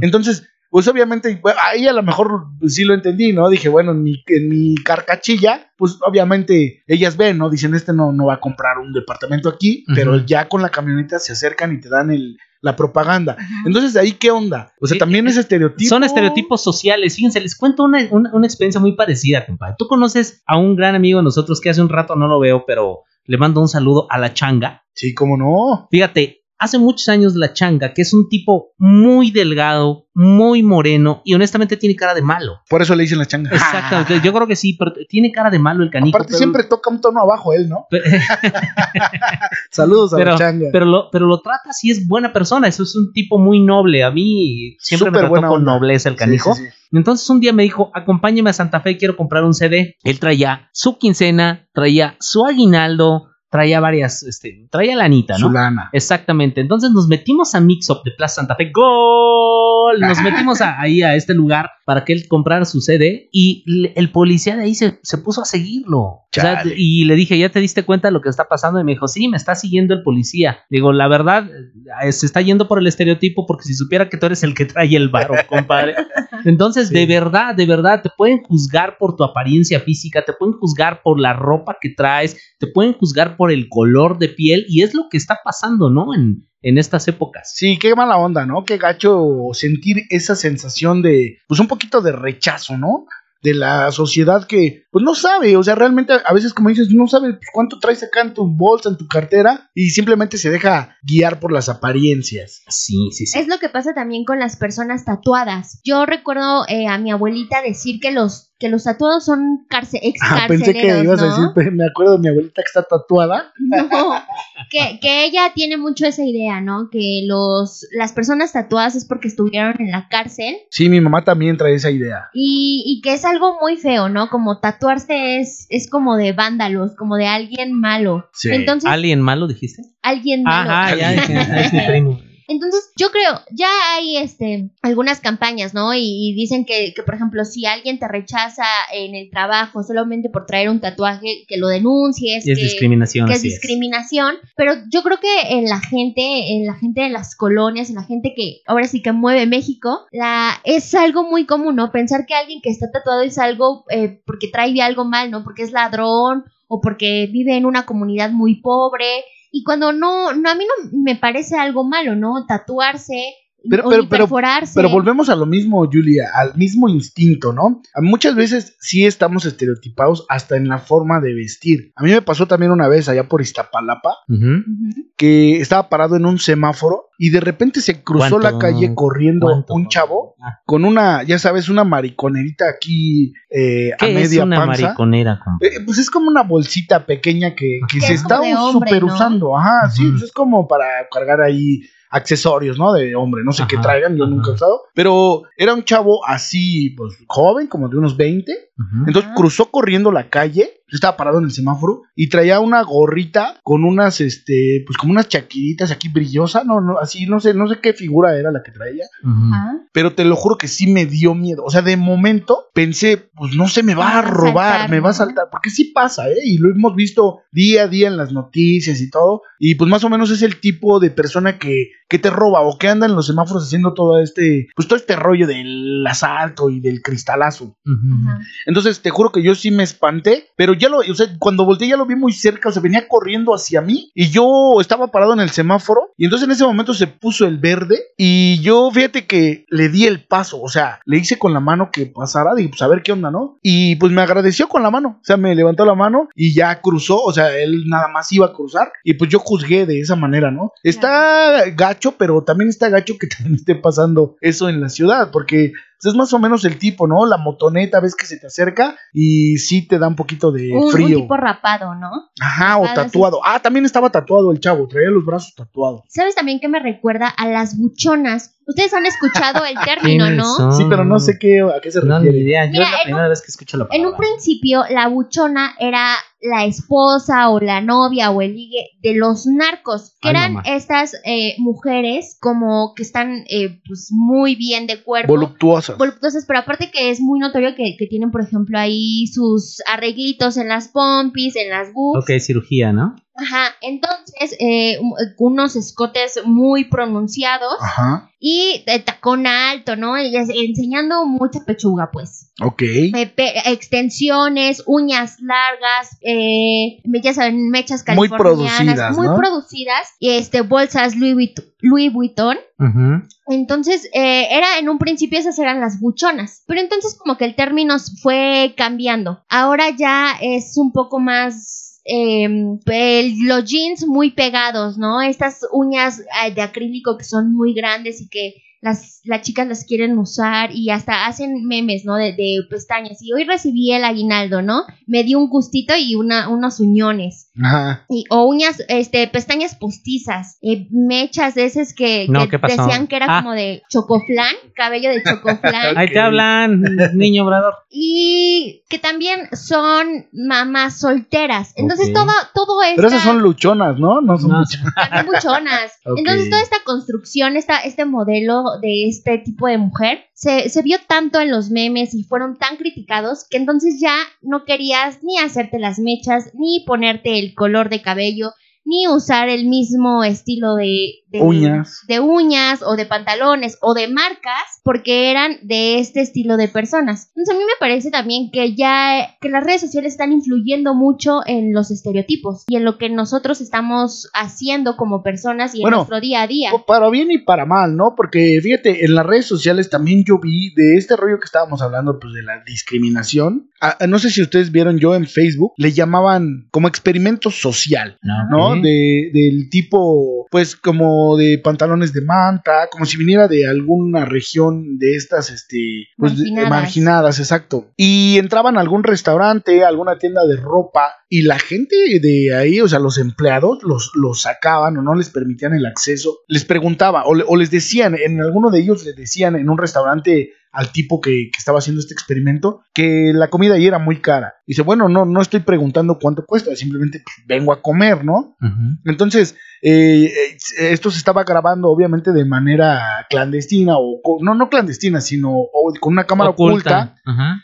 Speaker 1: Entonces, pues obviamente, ahí a lo mejor pues, sí lo entendí, ¿no? Dije, bueno, en mi, en mi carcachilla, pues obviamente ellas ven, ¿no? Dicen, este no, no va a comprar un departamento aquí, pero ya con la camioneta se acercan y te dan el, la propaganda. Entonces, ¿ahí qué onda? O sea,
Speaker 2: Sí,
Speaker 1: también
Speaker 2: eh,
Speaker 1: es estereotipo.
Speaker 2: Son estereotipos sociales. Fíjense, les cuento una, una, una experiencia muy parecida, compadre. Tú conoces a un gran amigo de nosotros que hace un rato no lo veo, pero le mando un saludo a la changa.
Speaker 1: Sí, cómo no.
Speaker 2: Fíjate, hace muchos años la changa, que es un tipo muy delgado, muy moreno y honestamente tiene cara de malo.
Speaker 1: Por eso le dicen la changa.
Speaker 2: Exactamente, yo creo que sí, pero tiene cara de malo el canijo.
Speaker 1: Aparte,
Speaker 2: pero-
Speaker 1: siempre toca un tono abajo él, ¿no? Saludos a
Speaker 2: pero,
Speaker 1: la changa.
Speaker 2: pero lo, pero lo trata si es buena persona, eso es un tipo muy noble. A mí siempre me trató con
Speaker 1: onda.
Speaker 2: nobleza el
Speaker 1: Sí,
Speaker 2: canijo.
Speaker 1: sí, sí.
Speaker 2: Entonces un día me dijo, acompáñeme a Santa Fe, quiero comprar un CD. Él traía su quincena, traía su aguinaldo, traía varias, este, traía lanita, ¿no?
Speaker 1: Su lana.
Speaker 2: Exactamente. Entonces nos metimos a Mix Up de Plaza Santa Fe. ¡Gol! Nos metimos a- ahí a este lugar para que él comprara su CD y le- el policía de ahí se, se puso a seguirlo. O sea,
Speaker 1: Chale.
Speaker 2: y le dije, ¿ya te diste cuenta de lo que está pasando? Y me dijo, sí, me está siguiendo el policía. Digo, la verdad, eh, se está yendo por el estereotipo porque si supiera que tú eres el que trae el varo, compadre. Entonces,
Speaker 1: Sí.
Speaker 2: de verdad, de verdad, te pueden juzgar por tu apariencia física, te pueden juzgar por la ropa que traes, te pueden juzgar por el color de piel y es lo que está pasando, ¿no? En, en estas épocas.
Speaker 1: Sí, qué mala onda, ¿no? Qué gacho sentir esa sensación de, pues un poquito de rechazo, ¿no? De la sociedad que, pues no sabe, o sea, realmente a veces como dices, no sabe pues, cuánto traes acá en tu bolsa, en tu cartera, y simplemente se deja guiar por las apariencias.
Speaker 2: Sí, sí, sí.
Speaker 3: Es lo que pasa también con las personas tatuadas. Yo recuerdo eh, a mi abuelita decir que los que los tatuados son carce ex
Speaker 1: Ah, pensé que ibas a decir, "Pe- me acuerdo de mi abuelita que está tatuada.
Speaker 3: No, que, que ella tiene mucho esa idea, ¿no? Que los las personas tatuadas es porque estuvieron en la cárcel
Speaker 1: Sí, mi mamá también trae esa idea.
Speaker 3: y, y que es algo muy feo, ¿no? Como tatuarse es, es como de vándalos, como de alguien malo.
Speaker 1: Sí.
Speaker 3: Entonces,
Speaker 2: ¿Alguien malo dijiste?
Speaker 3: alguien malo.
Speaker 2: Ajá, ya
Speaker 3: Entonces, yo creo, ya hay este algunas campañas, ¿no? Y, y dicen que, que, por ejemplo, si alguien te rechaza en el trabajo solamente por traer un tatuaje, que lo denuncies,
Speaker 2: Y es
Speaker 3: que,
Speaker 2: discriminación.
Speaker 3: que es discriminación. Pero yo creo que en la gente, en la gente de las colonias, en la gente que ahora sí que mueve México, la es algo muy común, ¿no? Pensar que alguien que está tatuado es algo eh, porque trae algo mal, ¿no? Porque es ladrón o porque vive en una comunidad muy pobre. Y cuando no, no a mí no me parece algo malo, ¿no? Tatuarse
Speaker 1: Pero-
Speaker 3: o
Speaker 1: pero-
Speaker 3: ni
Speaker 1: pero-
Speaker 3: perforarse.
Speaker 1: Pero volvemos a lo mismo, Julia, al mismo instinto, ¿no? A- Muchas veces sí estamos estereotipados hasta en la forma de vestir. A mí me pasó también una vez allá por Iztapalapa que estaba parado en un semáforo y de repente se cruzó la
Speaker 2: ¿Cuánto-
Speaker 1: calle corriendo
Speaker 2: cuánto?
Speaker 1: un chavo
Speaker 2: Ah,
Speaker 1: con una, ya sabes, una mariconerita aquí eh, a
Speaker 2: ¿Qué es
Speaker 1: media
Speaker 2: una
Speaker 1: panza.
Speaker 2: mariconera?
Speaker 1: Eh, pues es como una bolsita pequeña que, que se
Speaker 3: es
Speaker 1: está super
Speaker 3: ¿no?
Speaker 1: usando. Ajá, sí, pues es como para cargar ahí accesorios, ¿no? De hombre, no sé qué traigan, yo
Speaker 2: ajá.
Speaker 1: nunca he usado. Pero era un chavo así, pues joven, como de unos 20.
Speaker 2: Ujú.
Speaker 1: Entonces cruzó corriendo la calle, estaba parado en el semáforo y traía una gorrita con unas, este, pues como unas chaquiritas aquí brillosa, no, no, así, no sé, no sé qué figura era la que traía.
Speaker 3: Ajá.
Speaker 1: pero te lo juro que sí me dio miedo. O sea, de momento pensé, pues no se me va
Speaker 3: Me
Speaker 1: a robar, me va a
Speaker 3: ¿no?
Speaker 1: saltar, porque sí pasa, ¿eh? Y lo hemos visto día a día en las noticias y todo, y pues más o menos es el tipo de persona que, que te roba o que anda en los semáforos haciendo todo este, pues todo este rollo del asalto y del cristalazo. Entonces te juro que yo sí me espanté, pero ya lo, o sea, cuando volteé ya lo vi muy cerca, o sea, venía corriendo hacia mí y yo estaba parado en el semáforo y entonces en ese momento se puso el verde y yo fíjate que le di el paso, o sea, le hice con la mano que pasara, dije, pues a ver qué onda, ¿no? Y pues me agradeció con la mano, o sea, me levantó la mano y ya cruzó, o sea, él nada más iba a cruzar y pues yo juzgué de esa manera, ¿no? Está gacho, pero también está gacho que también esté pasando eso en la ciudad, porque es más o menos el tipo, ¿no? La motoneta, ves que se te acerca y sí te da un poquito de
Speaker 3: un, un
Speaker 1: frío.
Speaker 3: tipo rapado, ¿no?
Speaker 1: Ajá, o
Speaker 3: sí.
Speaker 1: tatuado. Ah, también estaba tatuado el chavo, traía los brazos tatuados.
Speaker 3: ¿Sabes también que me recuerda a las buchonas? Ustedes han escuchado el término,
Speaker 2: ¿Quiénes
Speaker 3: ¿no?
Speaker 2: son?
Speaker 1: Sí, pero no sé qué, a qué se
Speaker 2: No, ni
Speaker 1: refiere.
Speaker 2: idea. Yo
Speaker 3: Mira,
Speaker 2: es la primera vez que escucho la palabra.
Speaker 3: En un principio, la buchona era la esposa o la novia o el ligue de los narcos, que
Speaker 2: Ay,
Speaker 3: eran
Speaker 2: mamá.
Speaker 3: estas eh, mujeres como que están eh, pues muy bien de cuerpo.
Speaker 1: Voluptuosas.
Speaker 3: voluptuosas, pero aparte que es muy notorio que, que tienen, por ejemplo, ahí sus arreglitos en las pompis, en las boobs.
Speaker 2: Ok, cirugía, ¿no?
Speaker 3: Ajá, entonces, eh, un- unos escotes muy pronunciados
Speaker 1: Ajá,
Speaker 3: y de tacón alto, ¿no? Enseñando mucha pechuga, pues.
Speaker 1: ok.
Speaker 3: Eh, pe- extensiones, uñas largas, eh, ya saben, mechas
Speaker 1: Muy
Speaker 3: californianas,
Speaker 1: producidas,
Speaker 3: muy
Speaker 1: ¿no?
Speaker 3: producidas, y este, bolsas Louis, Vuitton- Louis Vuitton. Entonces, eh, era en un principio esas eran las buchonas, pero entonces como que el término fue cambiando. Ahora ya es un poco más eh, los jeans muy pegados, ¿no? Estas uñas eh, de acrílico que son muy grandes y que las, las chicas las quieren usar y hasta hacen memes, ¿no? De, de pestañas. Y hoy recibí el aguinaldo, ¿no? Me dio un gustito y una, unos uñones.
Speaker 1: Ajá.
Speaker 3: Y, o uñas, este, pestañas postizas, eh, mechas de esas que, decían que era
Speaker 2: Ah.
Speaker 3: como de chocoflán, cabello de chocoflán.
Speaker 2: Ahí te hablan, niño obrador.
Speaker 3: y que también son mamás solteras. Entonces todo, todo esto.
Speaker 1: Pero esas son luchonas, ¿no? No son
Speaker 2: No,
Speaker 1: luchonas.
Speaker 3: también buchonas.
Speaker 1: Ok.
Speaker 3: Entonces, toda esta construcción, esta, este modelo de este tipo de mujer, se, se vio tanto en los memes y fueron tan criticados que entonces ya no querías ni hacerte las mechas, ni ponerte el color de cabello, ni usar el mismo estilo de, de
Speaker 1: Uñas.
Speaker 3: de uñas o de pantalones o de marcas porque eran de este estilo de personas. Entonces a mí me parece también que ya que las redes sociales están influyendo mucho en los estereotipos y en lo que nosotros estamos haciendo como personas y en
Speaker 1: Bueno,
Speaker 3: nuestro día a día.
Speaker 1: Para bien y para mal, ¿no? Porque fíjate, en las redes sociales también yo vi de este rollo que estábamos hablando, pues de la discriminación. Ah, no sé si ustedes vieron yo en Facebook, le llamaban como experimento social. ¿no? De, del tipo, pues como de pantalones de manta, como si viniera de alguna región de estas, este, pues, de-
Speaker 3: Marginadas.
Speaker 1: marginadas, exacto. Y entraban a algún restaurante, a alguna tienda de ropa, y la gente de ahí, o sea, los empleados, los, los sacaban o no les permitían el acceso, les preguntaba, o, le- o les decían, en alguno de ellos les decían en un restaurante al tipo que, que estaba haciendo este experimento que la comida ahí era muy cara. Dice, bueno, no, no estoy preguntando cuánto cuesta, simplemente pues, vengo a comer, ¿no? Entonces, eh, eh, esto se estaba grabando obviamente de manera clandestina, o no, no clandestina, sino o con una cámara oculta.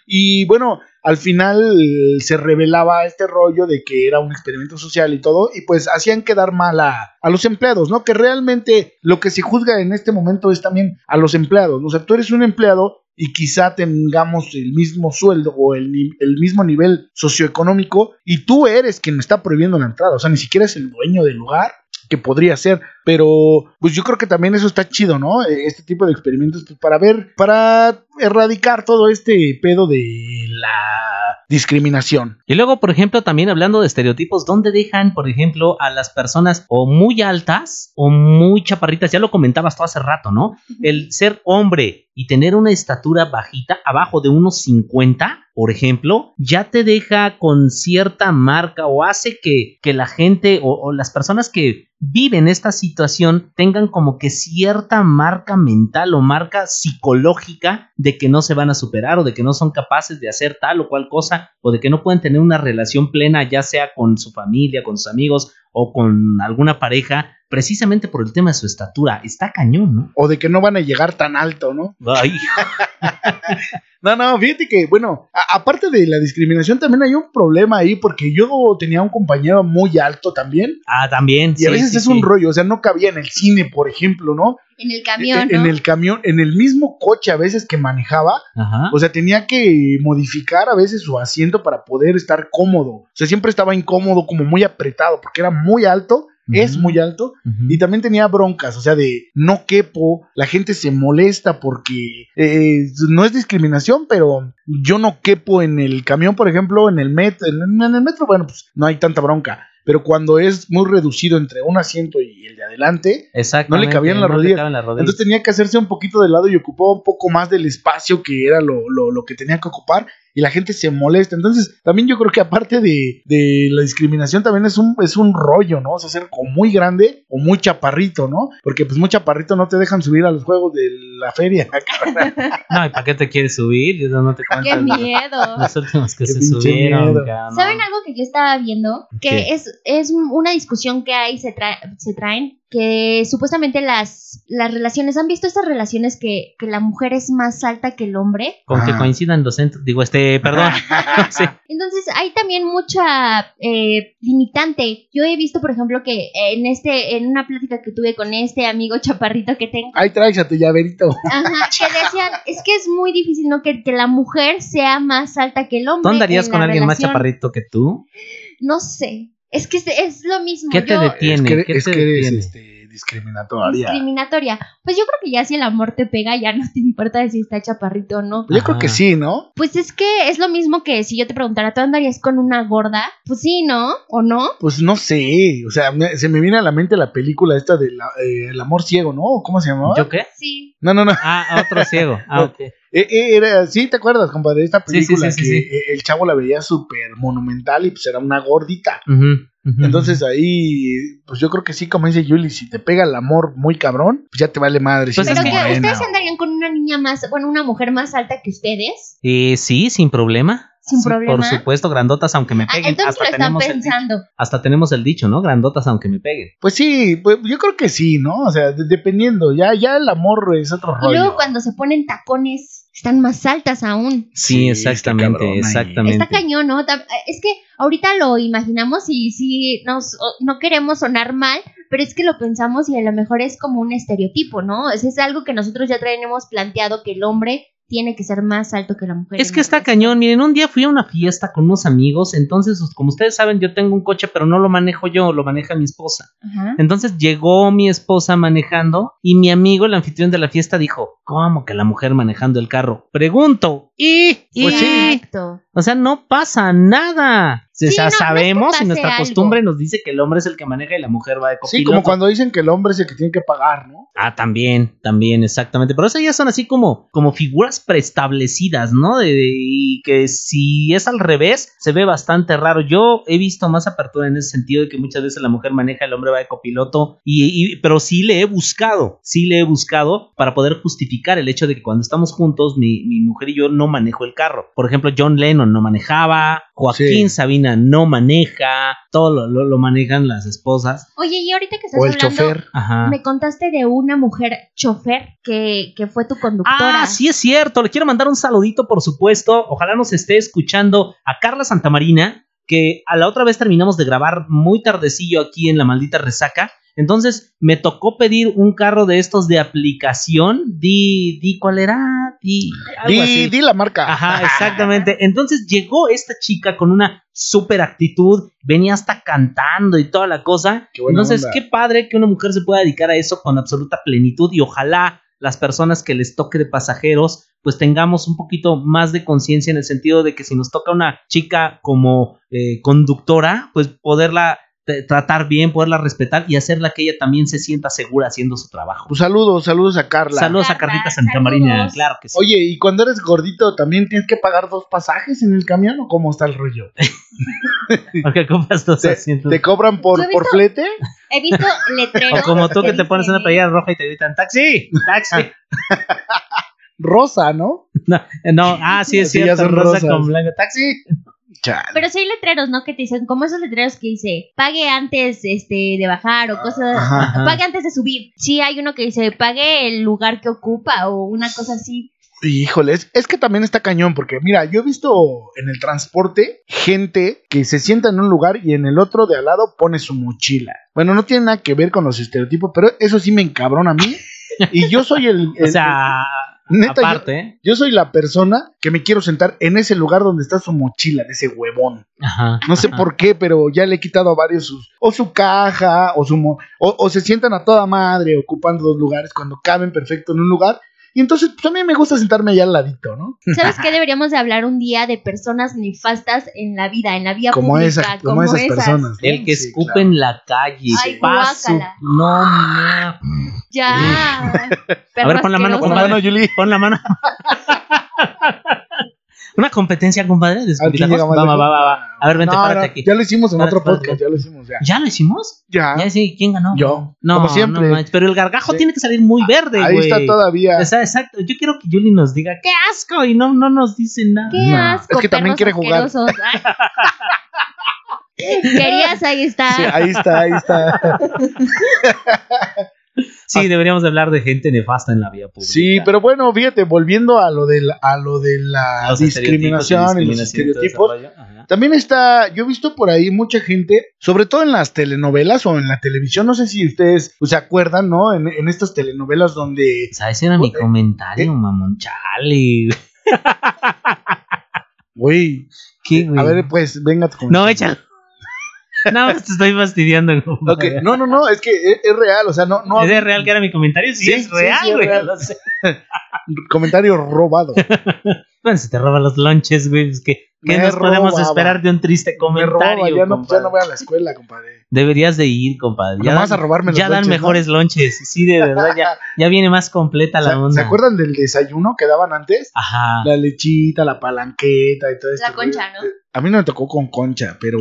Speaker 1: Y bueno, al final eh, se revelaba este rollo de que era un experimento social y todo, y pues hacían quedar mal a, a los empleados, ¿no? Que realmente lo que se juzga en este momento es también a los empleados. O sea, tú eres un empleado y quizá tengamos el mismo sueldo o el, mismo nivel socioeconómico y tú eres quien me está prohibiendo la entrada. O sea, ni siquiera es el dueño del lugar que podría ser, pero pues yo creo que también eso está chido, ¿no? Eh, Este tipo de experimentos pues, para ver, para erradicar todo este pedo de la discriminación.
Speaker 2: Y luego, por ejemplo, también hablando de estereotipos, ¿dónde dejan, por ejemplo, a las personas o muy altas o muy chaparritas? Ya lo comentabas tú hace rato, ¿no? El ser hombre y tener una estatura bajita, abajo de unos 50, por ejemplo, ya te deja con cierta marca o hace que, que la gente o, o las personas que viven esta situación tengan como que cierta marca mental o marca psicológica de que no se van a superar o de que no son capaces de hacer tal o cual cosa o de que no pueden tener una relación plena ya sea con su familia, con sus amigos o con alguna pareja precisamente por el tema de su estatura. Está cañón, ¿no?
Speaker 1: O de que no van a llegar tan alto, ¿no?
Speaker 2: Ay,
Speaker 1: No, no, fíjate que, bueno, a- aparte de la discriminación, también hay un problema ahí, porque yo tenía un compañero muy alto también,
Speaker 2: ah, también.
Speaker 1: y a veces
Speaker 2: sí,
Speaker 1: es
Speaker 2: sí.
Speaker 1: un rollo, o sea, no cabía en el cine, por ejemplo, ¿no?
Speaker 3: En el camión,
Speaker 1: en,
Speaker 3: ¿no?
Speaker 1: en el camión, en el mismo coche a veces que manejaba,
Speaker 2: Ajá.
Speaker 1: o sea, tenía que modificar a veces su asiento para poder estar cómodo. O sea, siempre estaba incómodo, como muy apretado, porque era muy alto, es muy alto, y también tenía broncas, o sea, de no quepo, la gente se molesta porque eh, no es discriminación, pero yo no quepo en el camión, por ejemplo, en el metro, en, el metro, bueno, pues no hay tanta bronca. pero cuando es muy reducido entre un asiento y el de adelante. No le cabían las
Speaker 2: no le
Speaker 1: rodillas.
Speaker 2: caben las rodillas.
Speaker 1: entonces tenía que hacerse un poquito de lado y ocupaba un poco más del espacio que era lo, lo, lo que tenía que ocupar y la gente se molesta. Entonces, también yo creo que aparte de, de la discriminación, también es un, es un rollo, ¿no? O sea, ser o muy grande o muy chaparrito, ¿no? Porque pues muy chaparrito no te dejan subir a los juegos de la feria.
Speaker 2: No, ¿y para qué te quieres subir? Yo no te
Speaker 3: ¡Qué
Speaker 2: cuento.
Speaker 3: miedo!
Speaker 2: Los últimos que
Speaker 1: Qué
Speaker 2: se subieron.
Speaker 3: ¿Saben algo que yo estaba viendo? Que
Speaker 2: ¿Qué?
Speaker 3: es, es una discusión que hay, se, trae, se traen, que supuestamente las, las relaciones, ¿han visto estas relaciones que, que la mujer es más alta que el hombre?
Speaker 2: Con que coincidan los centros. Digo, este, perdón. Sí.
Speaker 3: Entonces hay también mucha eh, limitante. Yo he visto, por ejemplo, que en este, en una plática que tuve con este amigo chaparrito que tengo,
Speaker 1: Ahí traes a tu llaverito.
Speaker 3: ajá, que decían, es que es muy difícil, ¿no? Que, que la mujer sea más alta que el hombre.
Speaker 2: ¿Tú andarías con alguien más chaparrito que tú?
Speaker 3: No sé. Es que es, es lo mismo.
Speaker 2: ¿Qué te
Speaker 3: Yo-
Speaker 2: detiene?
Speaker 1: es que,
Speaker 2: ¿Qué
Speaker 1: es
Speaker 2: te
Speaker 1: que eres
Speaker 2: detiene?
Speaker 1: este, discriminatoria.
Speaker 3: discriminatoria. Pues yo creo que ya si el amor te pega, ya no te importa si está chaparrito o no.
Speaker 1: Yo creo que sí, ¿no?
Speaker 3: Pues es que es lo mismo que si yo te preguntara, ¿tú andarías con una gorda? Pues sí, ¿no? ¿O no?
Speaker 1: Pues no sé, o sea, me- se me viene a la mente la película esta de la- eh, El amor ciego, ¿no? ¿Cómo se llamaba?
Speaker 2: ¿Yo qué?
Speaker 3: Sí.
Speaker 1: No, no, no.
Speaker 2: Ah, otro ciego. Ah, ok.
Speaker 1: Eh, eh, era, sí, ¿te acuerdas, compadre? Esta
Speaker 2: sí,
Speaker 1: película
Speaker 2: sí, sí,
Speaker 1: que
Speaker 2: sí.
Speaker 1: el chavo la veía súper monumental y pues era una gordita. Entonces ahí, pues yo creo que sí, como dice Yuli, si te pega el amor muy cabrón, pues ya te vale madre. si
Speaker 2: Pues
Speaker 1: eres
Speaker 3: Pero
Speaker 2: es
Speaker 3: que
Speaker 1: morena
Speaker 3: ustedes
Speaker 1: o-
Speaker 3: andarían con una niña más, bueno, una mujer más alta que ustedes,
Speaker 2: Eh, sí, sin problema.
Speaker 3: Sin
Speaker 2: Sí,
Speaker 3: problema.
Speaker 2: Por supuesto, grandotas aunque me
Speaker 3: Ah,
Speaker 2: peguen.
Speaker 3: entonces
Speaker 2: hasta,
Speaker 3: lo están
Speaker 2: tenemos el,
Speaker 3: pensando.
Speaker 2: hasta tenemos el dicho, ¿no? Grandotas aunque me peguen.
Speaker 1: Pues sí, pues yo creo que sí, ¿no? O sea, de- dependiendo, ya, ya el amor es otro
Speaker 3: Y luego
Speaker 1: rollo.
Speaker 3: cuando se ponen tacones, están más altas aún.
Speaker 2: Sí,
Speaker 1: Sí, está
Speaker 2: exactamente, exactamente.
Speaker 3: Está cañón, ¿no? Es que ahorita lo imaginamos y sí, nos, o- no queremos sonar mal, pero es que lo pensamos y a lo mejor es como un estereotipo, ¿no? Es, es algo que nosotros ya tenemos planteado que el hombre tiene que ser más alto que la mujer.
Speaker 2: Es que está cañón. Miren, un día fui a una fiesta con unos amigos. Entonces, pues, como ustedes saben, yo tengo un coche, pero no lo manejo yo, lo maneja mi esposa.
Speaker 3: Ajá.
Speaker 2: Entonces llegó mi esposa manejando y mi amigo, el anfitrión de la fiesta, dijo: ¿Cómo que la mujer manejando el carro? Pregunto. Y, y
Speaker 1: Pues sí.
Speaker 2: O sea, no pasa nada. O
Speaker 3: Sí,
Speaker 2: sea,
Speaker 3: no, no es que
Speaker 2: sabemos y nuestra
Speaker 3: algo.
Speaker 2: costumbre nos dice que el hombre es el que maneja y la mujer va de copiloto.
Speaker 1: Sí, como cuando dicen que el hombre es el que tiene que pagar, ¿no?
Speaker 2: Ah, también, también, exactamente. Pero eso ya son así como, como figuras preestablecidas, ¿no? De, de- y que si es al revés, se ve bastante raro. Yo he visto más apertura en ese sentido de que muchas veces la mujer maneja, el hombre va de copiloto. Y, y- pero sí le he buscado, sí le he buscado para poder justificar el hecho de que cuando estamos juntos, mi, mi mujer y yo no manejo el carro. Por ejemplo, John Lennon no manejaba, Joaquín
Speaker 1: Sí.
Speaker 2: Sabina no maneja, todo lo, lo- lo manejan las esposas.
Speaker 3: Oye, y ahorita que estás
Speaker 1: O el
Speaker 3: hablando,
Speaker 1: chofer.
Speaker 2: Ajá.
Speaker 3: me contaste de una mujer chofer que, que fue tu conductora.
Speaker 2: Ah, sí es cierto. Le quiero mandar un saludito, por supuesto. Ojalá nos esté escuchando a Carla Santamarina, que a la otra vez terminamos de grabar muy tardecillo aquí en la maldita resaca. Entonces me tocó pedir un carro de estos de aplicación. Di, di cuál era, di, algo
Speaker 1: Di,
Speaker 2: así.
Speaker 1: di la marca.
Speaker 2: Ajá, exactamente. Entonces llegó esta chica con una super actitud, venía hasta cantando y toda la cosa.
Speaker 1: Qué
Speaker 2: Entonces,
Speaker 1: onda.
Speaker 2: qué padre que una mujer se pueda dedicar a eso con absoluta plenitud y ojalá las personas que les toque de pasajeros, pues tengamos un poquito más de conciencia en el sentido de que si nos toca una chica como eh, conductora, pues poderla tratar bien, poderla respetar y hacerla que ella también se sienta segura haciendo su trabajo.
Speaker 1: Pues saludos, saludos a Carla.
Speaker 2: Saludos a
Speaker 3: Carla,
Speaker 2: Carlita Santamarina, claro que sí.
Speaker 1: Oye, y cuando eres gordito, ¿también tienes que pagar dos pasajes en el camión o cómo está el rollo?
Speaker 2: Porque ocupas dos
Speaker 1: ¿Te,
Speaker 2: asientos.
Speaker 1: te cobran por, por flete?
Speaker 3: He visto letreros.
Speaker 2: O como tú que te pones una playera roja y te gritan taxi, taxi.
Speaker 1: Rosa, ¿no?
Speaker 2: No, no, ah, sí es
Speaker 1: Sí, ya
Speaker 2: cierto,
Speaker 1: son
Speaker 2: rosa
Speaker 1: rosas.
Speaker 2: con blanco, taxi.
Speaker 1: Chale.
Speaker 3: Pero sí hay letreros, ¿no? Que te dicen, como esos letreros que dice, pague antes este, de bajar o cosas,
Speaker 1: Ajá.
Speaker 2: Ajá.
Speaker 3: pague antes de subir. Sí hay uno que dice, pague el lugar que ocupa o una cosa así.
Speaker 1: Híjole, es, es que también está cañón, porque mira, yo he visto en el transporte gente que se sienta en un lugar y en el otro de al lado pone su mochila. Bueno, no tiene nada que ver con los estereotipos, pero eso sí me encabrona a mí. Y yo soy el.
Speaker 2: O
Speaker 1: el-
Speaker 2: sea,
Speaker 1: neta, yo-
Speaker 2: aparte,
Speaker 1: yo, soy la persona que me quiero sentar en ese lugar donde está su mochila, de ese huevón.
Speaker 2: Ajá.
Speaker 1: No sé
Speaker 2: ajá.
Speaker 1: por qué, pero ya le he quitado a varios sus. O su caja, o su. mo- O, o se sientan a toda madre ocupando dos lugares cuando caben perfecto en un lugar. Y entonces, pues a mí me gusta sentarme allá al ladito, ¿no?
Speaker 3: ¿Sabes qué deberíamos de hablar un día de personas nefastas en la vida, en la
Speaker 1: Como,
Speaker 3: pública?
Speaker 1: esa, como, esas, personas. ¿no?
Speaker 2: El que
Speaker 1: Sí,
Speaker 2: escupe
Speaker 1: claro.
Speaker 2: en la calle.
Speaker 3: Ay,
Speaker 2: paso. No, no.
Speaker 3: Ya.
Speaker 2: A ver, pon la mano,
Speaker 1: Con
Speaker 3: asqueroso.
Speaker 1: la mano, Yuli.
Speaker 2: Pon la mano. Una competencia, compadre. de
Speaker 1: Aquí
Speaker 2: Va, va,
Speaker 1: lejos.
Speaker 2: va, va, va. A ver, vente,
Speaker 1: No,
Speaker 2: párate
Speaker 1: no,
Speaker 2: aquí.
Speaker 1: Ya lo hicimos en
Speaker 2: Párate,
Speaker 1: otro
Speaker 2: párate.
Speaker 1: podcast, ya lo hicimos, ya.
Speaker 2: ¿Ya lo hicimos?
Speaker 1: Ya.
Speaker 2: Ya sí, ¿quién ganó?
Speaker 1: Yo,
Speaker 2: No,
Speaker 1: como siempre.
Speaker 2: no pero el gargajo
Speaker 1: Sí.
Speaker 2: tiene que salir muy verde,
Speaker 1: Ahí está todavía.
Speaker 2: O sea, exacto. Yo quiero que Julie nos diga qué asco y no, no nos dice nada.
Speaker 3: Qué
Speaker 1: No,
Speaker 3: asco.
Speaker 1: es que también quiere jugar.
Speaker 3: Querías, ahí está.
Speaker 1: Sí, ahí está, ahí está.
Speaker 2: Sí, deberíamos de hablar de gente nefasta en la vía pública.
Speaker 1: Sí, pero bueno, fíjate, volviendo a lo de la, a lo de la
Speaker 2: Los
Speaker 1: discriminación y los estereotipos, también está, yo he visto por ahí mucha gente, sobre todo en las telenovelas o en la televisión, no sé si ustedes pues, se acuerdan, ¿no? En, en estas telenovelas donde...
Speaker 2: O sea, ese era mi
Speaker 1: Eh,
Speaker 2: comentario, mamón. Chale.
Speaker 1: Güey,
Speaker 2: ¿Qué, güey?
Speaker 1: a ver, pues, venga.
Speaker 2: No,
Speaker 1: comentario.
Speaker 2: Échalo. No, te estoy fastidiando.
Speaker 1: Ok,
Speaker 2: compadre.
Speaker 1: No, no, no, es que es, es real, o sea, no, no,
Speaker 2: ¿Es real que era mi comentario? Sí,
Speaker 1: Sí,
Speaker 2: es
Speaker 1: sí,
Speaker 2: real,
Speaker 1: sí, es
Speaker 2: güey.
Speaker 1: real. comentario robado.
Speaker 2: Bueno, se te roban los lonches, güey. Es que, ¿qué
Speaker 1: Me
Speaker 2: nos podemos esperar de un triste
Speaker 1: Me
Speaker 2: comentario?
Speaker 1: roba, ya no, ya
Speaker 2: compadre?
Speaker 1: no voy a la escuela, compadre.
Speaker 2: Deberías de ir, compadre.
Speaker 1: Ya vas a robarme los
Speaker 2: Ya dan
Speaker 1: lonches, ¿no?
Speaker 2: mejores lonches. Sí, de verdad, ya, ya viene más completa la
Speaker 1: ¿Se,
Speaker 2: onda.
Speaker 1: ¿Se acuerdan del desayuno que daban antes?
Speaker 2: Ajá.
Speaker 1: La lechita, la palanqueta y todo esto.
Speaker 3: La concha, ¿no?
Speaker 1: A mí no me tocó con concha, pero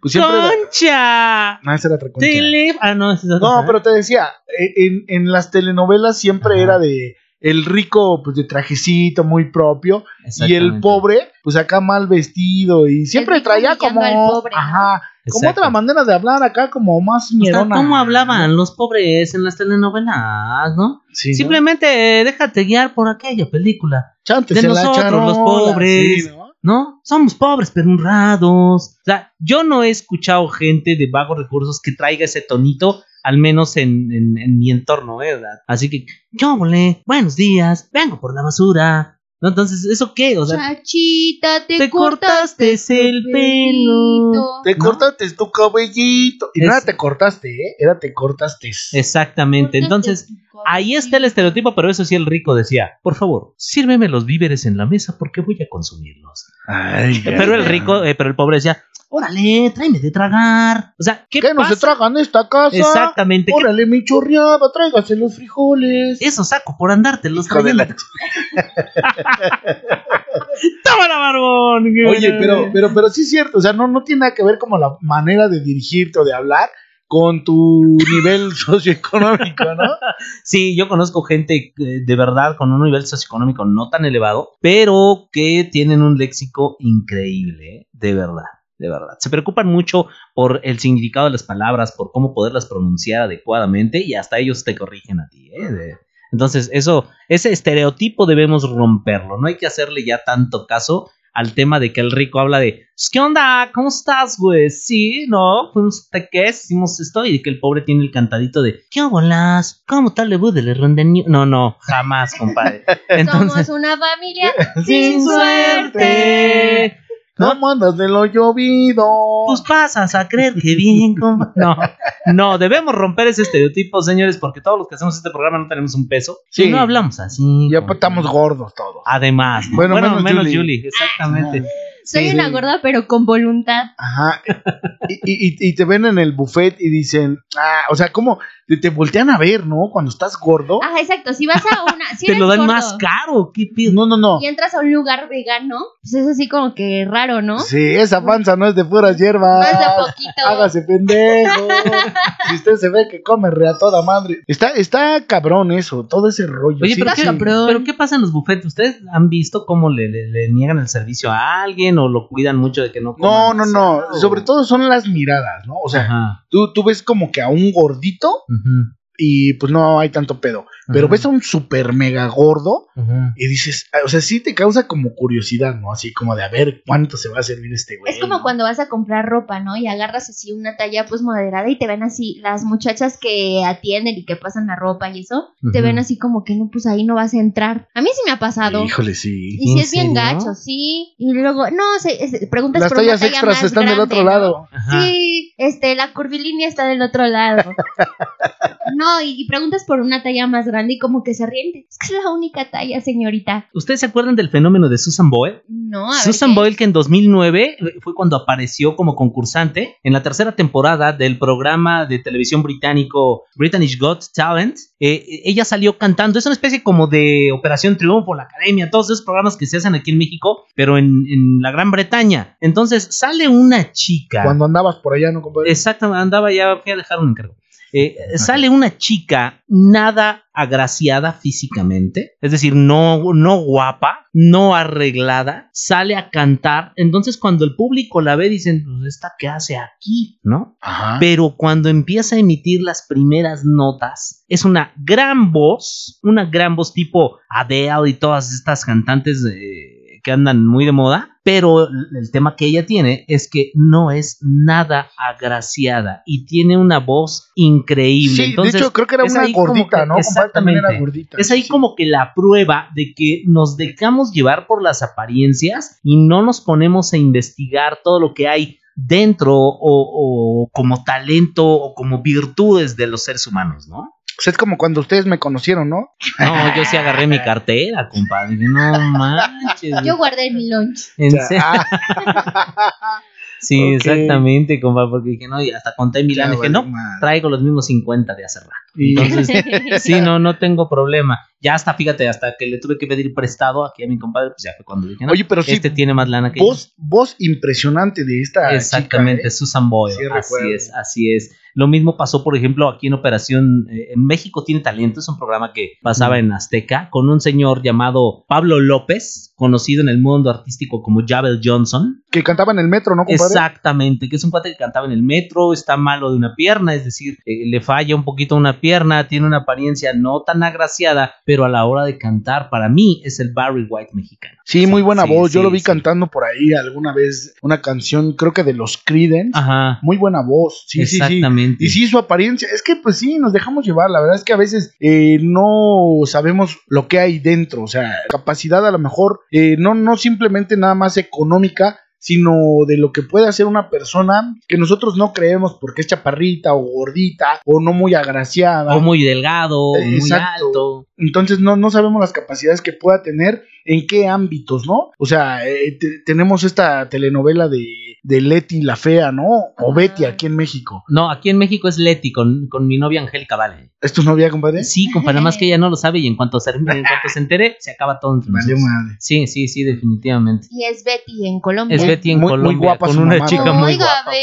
Speaker 1: pues siempre era-
Speaker 2: ¡Concha!
Speaker 1: No, esa era otra concha.
Speaker 2: Tele... Ah, no, esa es otra.
Speaker 1: No, pero te decía, eh, en, en las telenovelas siempre
Speaker 2: Ajá.
Speaker 1: era de el rico, pues de trajecito muy propio, y el pobre, pues acá mal vestido, y siempre traía como, ajá, como otra manera de hablar acá, como más
Speaker 2: O sea,
Speaker 1: mierona.
Speaker 2: ¿Cómo hablaban los pobres en las telenovelas, no? Simplemente eh, déjate guiar por aquella película.
Speaker 1: Chantes
Speaker 2: de nosotros, los pobres.
Speaker 1: sí, ¿no?
Speaker 2: ¿No? Somos pobres pero honrados. O sea, yo no he escuchado gente de bajos recursos que traiga ese tonito, al menos en, en- en mi entorno, ¿verdad? Así que, yo volé, buenos días, vengo por la basura. ¿No? Entonces, ¿eso qué? O sea,
Speaker 3: Chachita, te,
Speaker 2: te cortaste el pelo.
Speaker 1: Te
Speaker 2: ¿No?
Speaker 1: cortaste tu cabellito. Y no
Speaker 2: Es-
Speaker 1: era te cortaste, ¿eh? Era te cortaste.
Speaker 2: exactamente. Entonces, ahí está el estereotipo, pero eso sí el rico decía, por favor, sírveme los víveres en la mesa porque voy a consumirlos.
Speaker 1: Ay,
Speaker 2: Pero el rico, eh, pero el pobre decía, órale, tráeme de tragar. O sea, ¿qué,
Speaker 1: ¿Qué no se
Speaker 2: pasa?
Speaker 1: traga en esta casa?
Speaker 2: Exactamente. ¿qué
Speaker 1: Órale, mi chorreada, tráigase los frijoles.
Speaker 2: Eso saco por andarte los
Speaker 1: de la-
Speaker 2: ¡Tómala, barbón!
Speaker 1: Oye, pero, pero, pero sí es cierto, o sea, no, no tiene nada que ver como la manera de dirigirte o de hablar con tu nivel socioeconómico, ¿no?
Speaker 2: Sí, yo conozco gente eh, de verdad con un nivel socioeconómico no tan elevado, pero que tienen un léxico increíble, de verdad, de verdad. Se preocupan mucho por el significado de las palabras, por cómo poderlas pronunciar adecuadamente y hasta ellos te corrigen a ti, ¿eh? Entonces, eso, ese estereotipo debemos romperlo. No hay que hacerle ya tanto caso al tema de que el rico habla de ¿Qué onda? ¿Cómo estás, güey? Sí, ¿no? A qué hicimos esto y que el pobre tiene el cantadito de ¿Qué bolas? ¿Cómo tal le de le rondeño? No, no, jamás, compadre. Entonces,
Speaker 3: Somos una familia
Speaker 2: sin suerte. ¿No?
Speaker 1: ¿Cómo andas de lo llovido?
Speaker 2: Pues pasas a creer que bien, compa. No, no, debemos romper ese estereotipo, señores, porque todos los que hacemos este programa no tenemos un peso.
Speaker 1: Sí.
Speaker 2: Y no hablamos así.
Speaker 1: Ya estamos gordos todos.
Speaker 2: Además, ¿no?
Speaker 1: Bueno,
Speaker 2: bueno,
Speaker 1: menos
Speaker 2: menos,
Speaker 1: Julie.
Speaker 2: Julie. exactamente.
Speaker 3: Soy
Speaker 2: Sí.
Speaker 3: una gorda, pero con voluntad.
Speaker 1: Ajá. Y, y- y te ven en el buffet y dicen, ah, o sea, como te, te voltean a ver, ¿no? Cuando estás gordo.
Speaker 3: Ajá, exacto. Si vas a una. Si
Speaker 2: Te
Speaker 3: eres
Speaker 2: lo dan
Speaker 3: gordo
Speaker 2: más caro, ¿qué pido?
Speaker 1: No, no, no.
Speaker 3: Y entras a un lugar vegano, pues es así como que raro, ¿no?
Speaker 1: Sí, esa panza no es de puras hierbas.
Speaker 3: No es de poquito.
Speaker 1: Hágase pendejo. si usted se ve que come re a toda madre. Está, está cabrón eso, todo ese rollo.
Speaker 2: Oye,
Speaker 1: sí,
Speaker 2: pero,
Speaker 3: Está
Speaker 2: ¿qué,
Speaker 1: sí.
Speaker 3: cabrón.
Speaker 2: pero ¿qué pasa en los buffets? ¿Ustedes han visto cómo le, le- le niegan el servicio a alguien o lo cuidan mucho de que no
Speaker 1: No,
Speaker 2: coman
Speaker 1: no, no.
Speaker 2: demasiado?
Speaker 1: Sobre todo son las miradas, ¿no? O sea,
Speaker 2: Ajá,
Speaker 1: tú, tú ves como que a un gordito
Speaker 2: ujú,
Speaker 1: y pues no hay tanto pedo. Pero
Speaker 2: Ajá.
Speaker 1: ves a un super mega gordo y dices, ah, o sea, sí te causa como curiosidad, ¿no? Así como de a ver cuánto se va a servir este güey.
Speaker 3: Es como
Speaker 1: ¿no?
Speaker 3: cuando vas a comprar ropa, ¿no? Y agarras así una talla pues moderada y te ven así, las muchachas que atienden y que pasan la ropa y eso, te ven así como que no, pues ahí no vas a entrar. A mí sí me ha pasado.
Speaker 1: Híjole, sí.
Speaker 3: Y si
Speaker 2: ¿En
Speaker 3: es bien gacho, sí. Y luego, no, se, es- preguntas
Speaker 1: Las
Speaker 3: por una
Speaker 1: tallas
Speaker 3: talla
Speaker 1: extras
Speaker 3: más
Speaker 1: están del otro lado.
Speaker 3: Sí, este, la curvilínea está del otro lado. No, y, y preguntas por una talla más grande y como que se ríen. Es que es la única talla, señorita.
Speaker 2: ¿Ustedes se acuerdan del fenómeno de Susan Boyle?
Speaker 3: No, a.
Speaker 2: Susan. Boyle, que en 2009 fue cuando apareció como concursante en la tercera temporada del programa de televisión británico British Got Talent. Eh, ella salió cantando, es una especie como de Operación Triunfo, la Academia, todos esos programas que se hacen aquí en México, pero en, en la Gran Bretaña. Entonces sale una chica.
Speaker 1: Cuando andabas por allá, ¿no, compadre?
Speaker 2: Exactamente, andaba ya, fui a dejar un encargo. Eh, sale una chica nada agraciada físicamente, es decir, no, no guapa, no arreglada, sale a cantar. Entonces, cuando el público la ve, dicen, pues, ¿esta qué hace aquí? ¿No?
Speaker 1: Ajá.
Speaker 2: Pero cuando empieza a emitir las primeras notas, es una gran voz, una gran voz tipo Adele y todas estas cantantes eh, que andan muy de moda. Pero el tema que ella tiene es que no es nada agraciada y tiene una voz increíble.
Speaker 1: Sí,
Speaker 2: Entonces,
Speaker 1: de hecho creo que era una gordita,
Speaker 2: que-
Speaker 1: ¿no? Era
Speaker 2: exactamente.
Speaker 1: gordita.
Speaker 2: Es ahí
Speaker 1: Sí.
Speaker 2: como que la prueba de que nos dejamos llevar por las apariencias y no nos ponemos a investigar todo lo que hay dentro o, o como talento o como virtudes de los seres humanos, ¿no?
Speaker 1: O sea, es como cuando ustedes me conocieron, ¿no?
Speaker 2: No, yo sí agarré mi cartera, compadre. Dije, No manches.
Speaker 3: Yo guardé mi lunch.
Speaker 2: En serio.
Speaker 1: ah,
Speaker 2: Sí, exactamente, compadre, porque dije, no, y hasta conté en Milán, dije, no,
Speaker 1: madre.
Speaker 2: traigo los mismos 50 de hace rato. Entonces, sí, no, no tengo problema. Ya hasta, fíjate, hasta que le tuve que pedir prestado aquí a mi compadre, pues ya fue cuando dije, no,
Speaker 1: Oye, pero sí,
Speaker 2: este tiene más lana que yo.
Speaker 1: voz, voz impresionante de esta
Speaker 2: Exactamente,
Speaker 1: chica, ¿eh?
Speaker 2: Susan Boyle.
Speaker 1: Sí,
Speaker 2: así
Speaker 1: recuerdo.
Speaker 2: es, así es. Lo mismo pasó, por ejemplo, aquí en Operación eh, en México tiene talento, es un programa que pasaba en Azteca con un señor llamado Pablo López, conocido en el mundo artístico como Jabel Johnson.
Speaker 1: Que cantaba en el metro, ¿no, compadre?
Speaker 2: Exactamente, que es un cuate que cantaba en el metro, está malo de una pierna, es decir, eh, le falla un poquito una pierna, tiene una apariencia no tan agraciada, pero a la hora de cantar, para mí es el Barry White mexicano.
Speaker 1: Sí, muy buena
Speaker 2: sí,
Speaker 1: voz. Yo lo vi
Speaker 2: sí.
Speaker 1: cantando por ahí alguna vez una canción, creo que de los Creedence.
Speaker 2: Ajá,
Speaker 1: Muy buena voz. Sí, sí, sí.
Speaker 2: Exactamente.
Speaker 1: Y sí, su apariencia, es que pues sí, nos dejamos llevar. La verdad es que a veces eh, no sabemos lo que hay dentro. O sea, capacidad a lo mejor eh, no, no simplemente nada más económica, sino de lo que puede hacer una persona que nosotros no creemos porque es chaparrita o gordita o no muy agraciada.
Speaker 2: O muy delgado, o muy alto.
Speaker 1: Entonces no, no sabemos las capacidades que pueda tener, en qué ámbitos, ¿no? O sea, eh, te- tenemos esta telenovela de, de Leti la Fea, ¿no? O
Speaker 3: Ah.
Speaker 1: Betty aquí en México.
Speaker 2: No, aquí en México es Leti con, con mi novia Angélica Vale.
Speaker 1: ¿Es tu novia, compadre?
Speaker 2: Sí, compadre, nada más que ella no lo sabe y en cuanto se, en cuanto se entere, se acaba todo nosotros.
Speaker 1: madre.
Speaker 2: Sí, sí, sí, definitivamente.
Speaker 3: Y es Betty en Colombia.
Speaker 2: Es Betty en
Speaker 1: Muy- muy
Speaker 2: Colombia
Speaker 1: guapa
Speaker 2: con
Speaker 1: su
Speaker 2: una
Speaker 1: mamá,
Speaker 2: chica
Speaker 1: ¿no?
Speaker 2: muy
Speaker 3: Oiga,
Speaker 2: guapa. por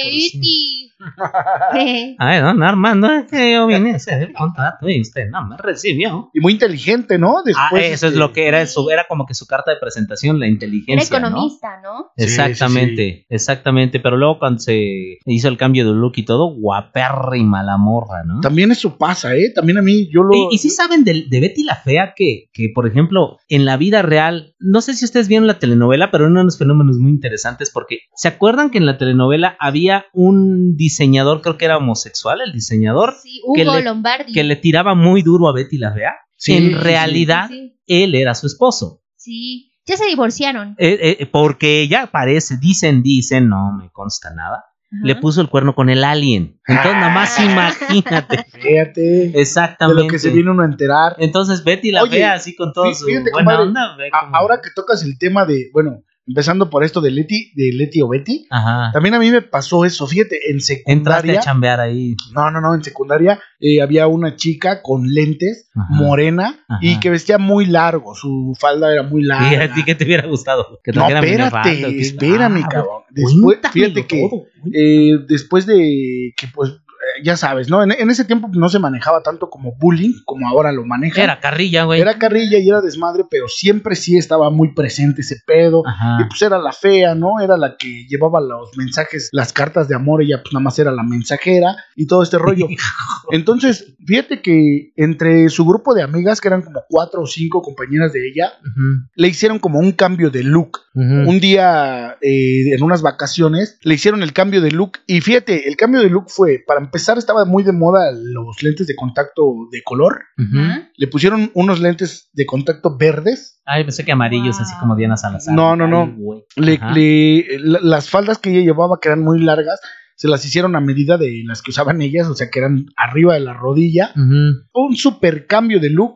Speaker 2: sí. Ay, no, no, Armando, es que yo vine a hacer el contrato y usted no me recibió.
Speaker 1: Y muy inteligente, ¿no?
Speaker 2: Ah,
Speaker 1: Después,
Speaker 2: eso es
Speaker 1: este,
Speaker 2: lo que era, su, era como que su carta de presentación, la
Speaker 3: Era
Speaker 2: inteligencia. ¿no?
Speaker 3: economista, ¿no?
Speaker 1: Sí,
Speaker 2: Exactamente, exactamente. Pero luego cuando se hizo el cambio de look y todo, guapérrima la morra, ¿no?
Speaker 1: También eso pasa, ¿eh? También a mí, yo lo...
Speaker 2: Y, y sí saben de, de Betty la Fea que, que, por ejemplo, en la vida real, no sé si ustedes vieron la telenovela, pero eran unos fenómenos muy interesantes porque ¿se acuerdan que en la telenovela había un diseñador, creo que era homosexual, el diseñador,
Speaker 3: Sí,
Speaker 2: que
Speaker 3: Hugo
Speaker 2: le-
Speaker 3: Lombardi.
Speaker 2: que le tiraba muy duro a Betty la Fea?
Speaker 1: Sí,
Speaker 2: en realidad,
Speaker 3: Sí,
Speaker 2: él era su esposo.
Speaker 3: sí. Ya se divorciaron.
Speaker 2: Eh, eh, porque ella parece, dicen, dicen, no me consta nada.
Speaker 3: Ajá.
Speaker 2: Le puso el cuerno con el alien. Entonces, nada más imagínate.
Speaker 1: Fíjate. De
Speaker 2: Exactamente.
Speaker 1: lo que se viene uno a enterar.
Speaker 2: Entonces Betty la
Speaker 1: Oye,
Speaker 2: Fea así con todo
Speaker 1: fí-
Speaker 2: su
Speaker 1: fíjate,
Speaker 2: buena
Speaker 1: compadre,
Speaker 2: onda.
Speaker 1: ahora que tocas el tema de, bueno, empezando por esto de Leti, de Leti o Betty,
Speaker 2: Ajá.
Speaker 1: también a mí me pasó eso, fíjate, en
Speaker 2: Entraste
Speaker 1: secundaria.
Speaker 2: a chambear ahí.
Speaker 1: No, no, no, en secundaria eh, había una chica con lentes,
Speaker 2: Ajá.
Speaker 1: morena,
Speaker 2: Ajá.
Speaker 1: y que vestía muy largo, su falda era muy
Speaker 2: Y
Speaker 1: larga.
Speaker 2: a ti que te hubiera gustado. Que
Speaker 1: No, espérate,
Speaker 2: minifalda, ¿o qué?
Speaker 1: espérame,
Speaker 2: Ah,
Speaker 1: cabrón. Después, fíjate que eh, después de que, pues, ya sabes, ¿no? En, en ese tiempo no se manejaba tanto como bullying, como ahora lo maneja.
Speaker 2: Era carrilla, güey.
Speaker 1: Era carrilla y era desmadre, pero siempre sí estaba muy presente ese pedo. Y pues era la fea, ¿no? Era la que llevaba los mensajes, las cartas de amor, ella pues nada más era la mensajera y todo este rollo. Entonces, fíjate que entre su grupo de amigas, que eran como cuatro o cinco compañeras de ella, le hicieron como un cambio de look. Un día eh, en unas vacaciones le hicieron el cambio de look y fíjate, el cambio de look fue, para empezar estaba muy de moda los lentes de contacto de color, le pusieron unos lentes de contacto verdes,
Speaker 2: Ay, pensé que amarillos, así como Diana Salazar.
Speaker 1: No, no, no.
Speaker 2: Ay, güey.
Speaker 1: le-
Speaker 2: Ajá.
Speaker 1: le- la- las faldas que ella llevaba que eran muy largas se las hicieron a medida de las que usaban ellas, o sea que eran arriba de la rodilla. Un super cambio de look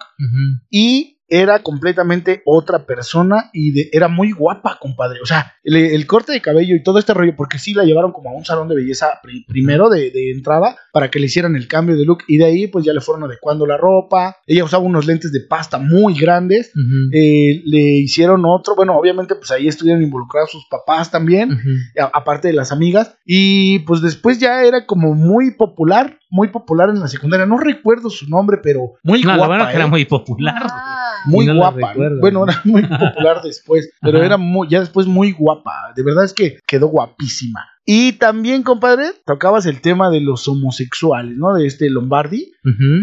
Speaker 1: y era completamente otra persona y de- era muy guapa, compadre. O sea, el, el corte de cabello y todo este rollo, porque sí la llevaron como a un salón de belleza pri- primero de, de entrada para que le hicieran el cambio de look y de ahí pues ya le fueron adecuando la ropa. Ella usaba unos lentes de pasta muy grandes. Eh, le hicieron otro, bueno, obviamente pues ahí estuvieron involucrados sus papás también aparte de las amigas. Y pues después ya era como muy popular, muy popular en la secundaria. No recuerdo su nombre, pero muy
Speaker 2: No, la
Speaker 1: guapa.
Speaker 2: que era
Speaker 1: ¿eh?
Speaker 2: muy popular.
Speaker 3: Ah.
Speaker 1: Muy
Speaker 2: no
Speaker 1: guapa.
Speaker 2: recuerdo.
Speaker 1: Bueno, era muy popular después, pero
Speaker 2: Ajá.
Speaker 1: era muy, ya después muy guapa. De verdad es que quedó guapísima. Y también, compadre, tocabas el tema de los homosexuales, ¿no? De este Lombardi.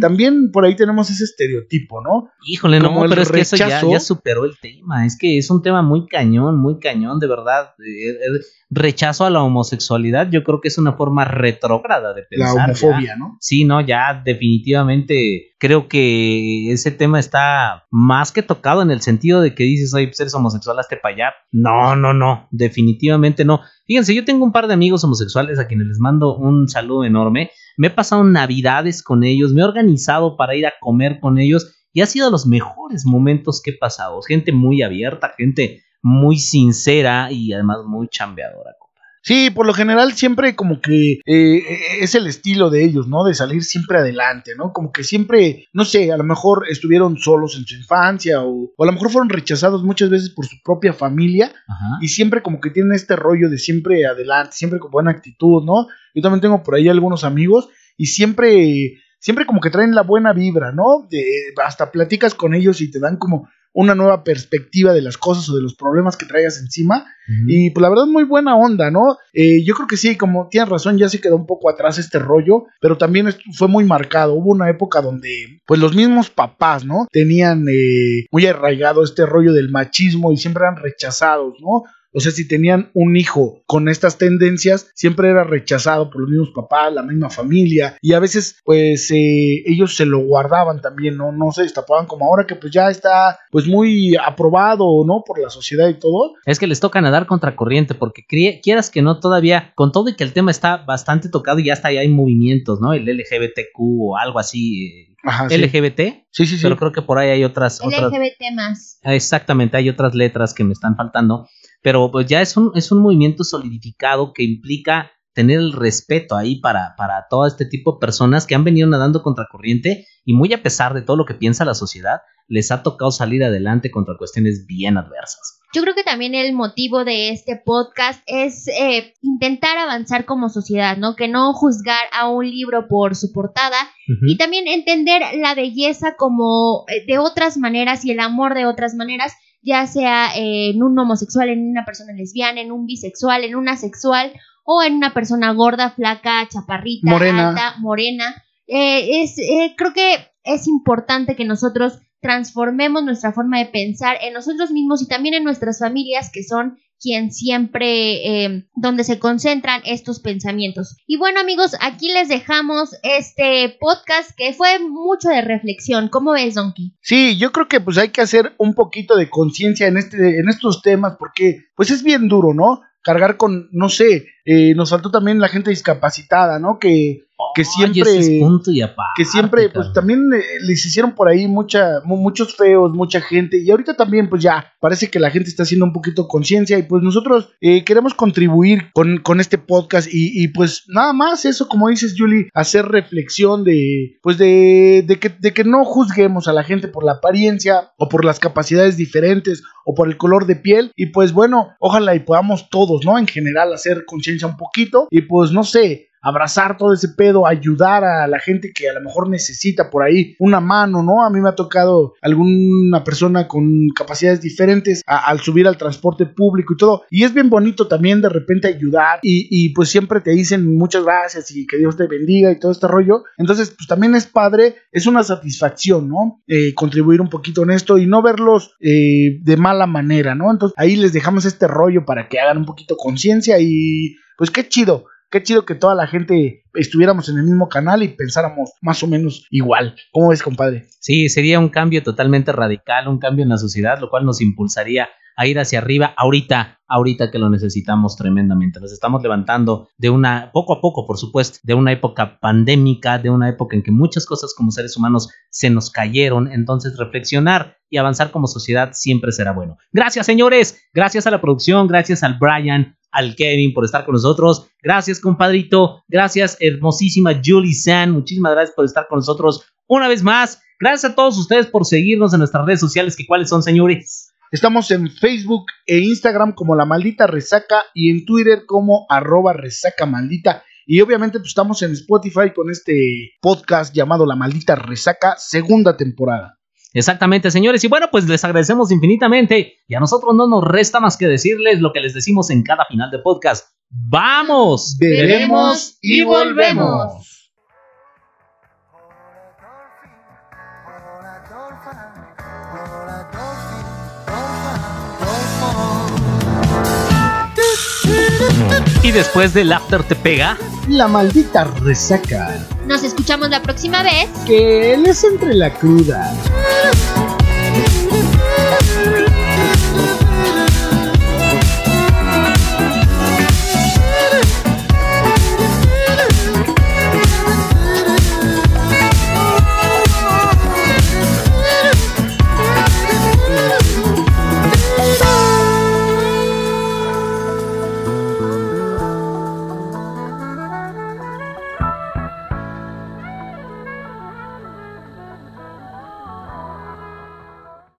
Speaker 1: También por ahí tenemos ese estereotipo, ¿no?
Speaker 2: Híjole, no,
Speaker 1: Como
Speaker 2: pero es que eso ya, superó el tema. Es que es un tema muy cañón, muy cañón, de verdad. Eh, eh, rechazo a la homosexualidad, yo creo que es una forma retrógrada de
Speaker 1: La
Speaker 2: pensar. ya.
Speaker 1: homofobia, ¿no?
Speaker 2: Sí, no, ya definitivamente creo que ese tema está más que tocado en el sentido de que dices, oye, pues eres homosexual, hazte para allá. No, no, no, definitivamente no. Fíjense, yo tengo un par de amigos homosexuales a quienes les mando un saludo enorme. Me he pasado navidades con ellos, me he organizado para ir a comer con ellos y ha sido los mejores momentos que he pasado. Gente muy abierta, gente muy sincera y además muy chambeadora.
Speaker 1: Sí, por lo general siempre como que eh, es el estilo de ellos, ¿no? De salir siempre adelante, ¿no? Como que siempre, no sé, a lo mejor estuvieron solos en su infancia o, o a lo mejor fueron rechazados muchas veces por su propia familia
Speaker 2: Ajá.
Speaker 1: y siempre como que tienen este rollo de siempre adelante, siempre con buena actitud, ¿no? Yo también tengo por ahí algunos amigos y siempre, siempre como que traen la buena vibra, ¿no? De, hasta platicas con ellos y te dan como una nueva perspectiva de las cosas o de los problemas que traigas encima. Y pues la verdad muy buena onda, ¿no? Eh, yo creo que sí, como tienes razón, ya se quedó un poco atrás este rollo, pero también fue muy marcado. Hubo una época donde pues los mismos papás, ¿no? Tenían eh, muy arraigado este rollo del machismo y siempre eran rechazados, ¿no? O sea, si tenían un hijo con estas tendencias, siempre era rechazado por los mismos papás, la misma familia, y a veces, pues, eh, ellos se lo guardaban también, ¿no? No se destapaban como ahora que pues ya está, pues, muy aprobado, ¿no? Por la sociedad y todo,
Speaker 2: Es que les toca nadar contracorriente, porque crie- quieras que no todavía, con todo y que el tema está bastante tocado y ya está, ya hay movimientos, ¿no? El LGBTQ o algo así, eh,
Speaker 1: Ajá.
Speaker 2: LGBT,
Speaker 1: Sí, sí, sí.
Speaker 2: pero creo que por ahí hay otras, otras,
Speaker 3: LGBT más.
Speaker 2: exactamente, hay otras letras que me están faltando, pero pues ya es un, es un movimiento solidificado que implica tener el respeto ahí para, para todo este tipo de personas que han venido nadando contracorriente y muy a pesar de todo lo que piensa la sociedad, les ha tocado salir adelante contra cuestiones bien adversas.
Speaker 3: Yo creo que también el motivo de este podcast es eh, intentar avanzar como sociedad, ¿no? Que no juzgar a un libro por su portada y también entender la belleza como eh, de otras maneras y el amor de otras maneras, ya sea en un homosexual, en una persona lesbiana, en un bisexual, en una sexual o en una persona gorda, flaca, chaparrita,
Speaker 1: Morena.
Speaker 3: alta, morena. Eh, es, eh, creo que es importante que nosotros transformemos nuestra forma de pensar en nosotros mismos y también en nuestras familias que son quien siempre eh, donde se concentran estos pensamientos. Y bueno amigos, aquí les dejamos este podcast que fue mucho de reflexión. ¿Cómo ves, Donkey?
Speaker 1: Sí, yo creo que pues hay que hacer un poquito de conciencia en este, en estos temas, porque pues es bien duro, ¿no? Cargar con, no sé, eh, nos faltó también la gente discapacitada, ¿no? Que, que
Speaker 2: Ay,
Speaker 1: siempre,
Speaker 2: ese es punto y aparte,
Speaker 1: que siempre, pues
Speaker 2: cabrón.
Speaker 1: también eh, les hicieron por ahí mucha, mu- muchos feos, mucha gente, y ahorita también, pues ya, parece que la gente está haciendo un poquito conciencia, y pues nosotros eh, queremos contribuir con, con este podcast, y, y, pues nada más eso, como dices, Julie, hacer reflexión de, pues de, de, que, de que no juzguemos a la gente por la apariencia, o por las capacidades diferentes, o por el color de piel, y pues bueno, ojalá y podamos todos, ¿no? En general hacer conciencia un poquito, y pues no sé, abrazar todo ese pedo, ayudar a la gente que a lo mejor necesita por ahí una mano, ¿no? A mí me ha tocado alguna persona con capacidades diferentes al subir al transporte público y todo. Y es bien bonito también de repente ayudar y, y pues siempre te dicen muchas gracias y que Dios te bendiga y todo este rollo. Entonces, pues también es padre, es una satisfacción, ¿no? Eh, contribuir un poquito en esto y no verlos eh, de mala manera, ¿no? Entonces ahí les dejamos este rollo para que hagan un poquito conciencia y pues qué chido qué chido que toda la gente estuviéramos en el mismo canal y pensáramos más o menos igual. ¿Cómo ves, compadre?
Speaker 2: Sí, sería un cambio totalmente radical, un cambio en la sociedad, lo cual nos impulsaría a ir hacia arriba ahorita, ahorita que lo necesitamos tremendamente. Nos estamos levantando de una, poco a poco, por supuesto, de una época pandémica, de una época en que muchas cosas como seres humanos se nos cayeron. Entonces, reflexionar y avanzar como sociedad siempre será bueno. Gracias, señores. Gracias a la producción, gracias al Brian, al Kevin por estar con nosotros. Gracias, compadrito. Gracias, hermosísima Julie San. Muchísimas gracias por estar con nosotros una vez más. Gracias a todos ustedes por seguirnos en nuestras redes sociales, que cuáles son, señores.
Speaker 1: Estamos en Facebook e Instagram como La Maldita Resaca y en Twitter como arroba resaca maldita. Y obviamente pues, estamos en Spotify con este podcast llamado La Maldita Resaca, segunda temporada.
Speaker 2: Exactamente, señores. Y bueno, pues les agradecemos infinitamente. Y a nosotros no nos resta más que decirles lo que les decimos en cada final de podcast. ¡Vamos!
Speaker 1: Veremos y volvemos.
Speaker 2: Y después del after te pega.
Speaker 1: La maldita resaca.
Speaker 3: Nos escuchamos la próxima vez.
Speaker 1: Que él es entre la cruda.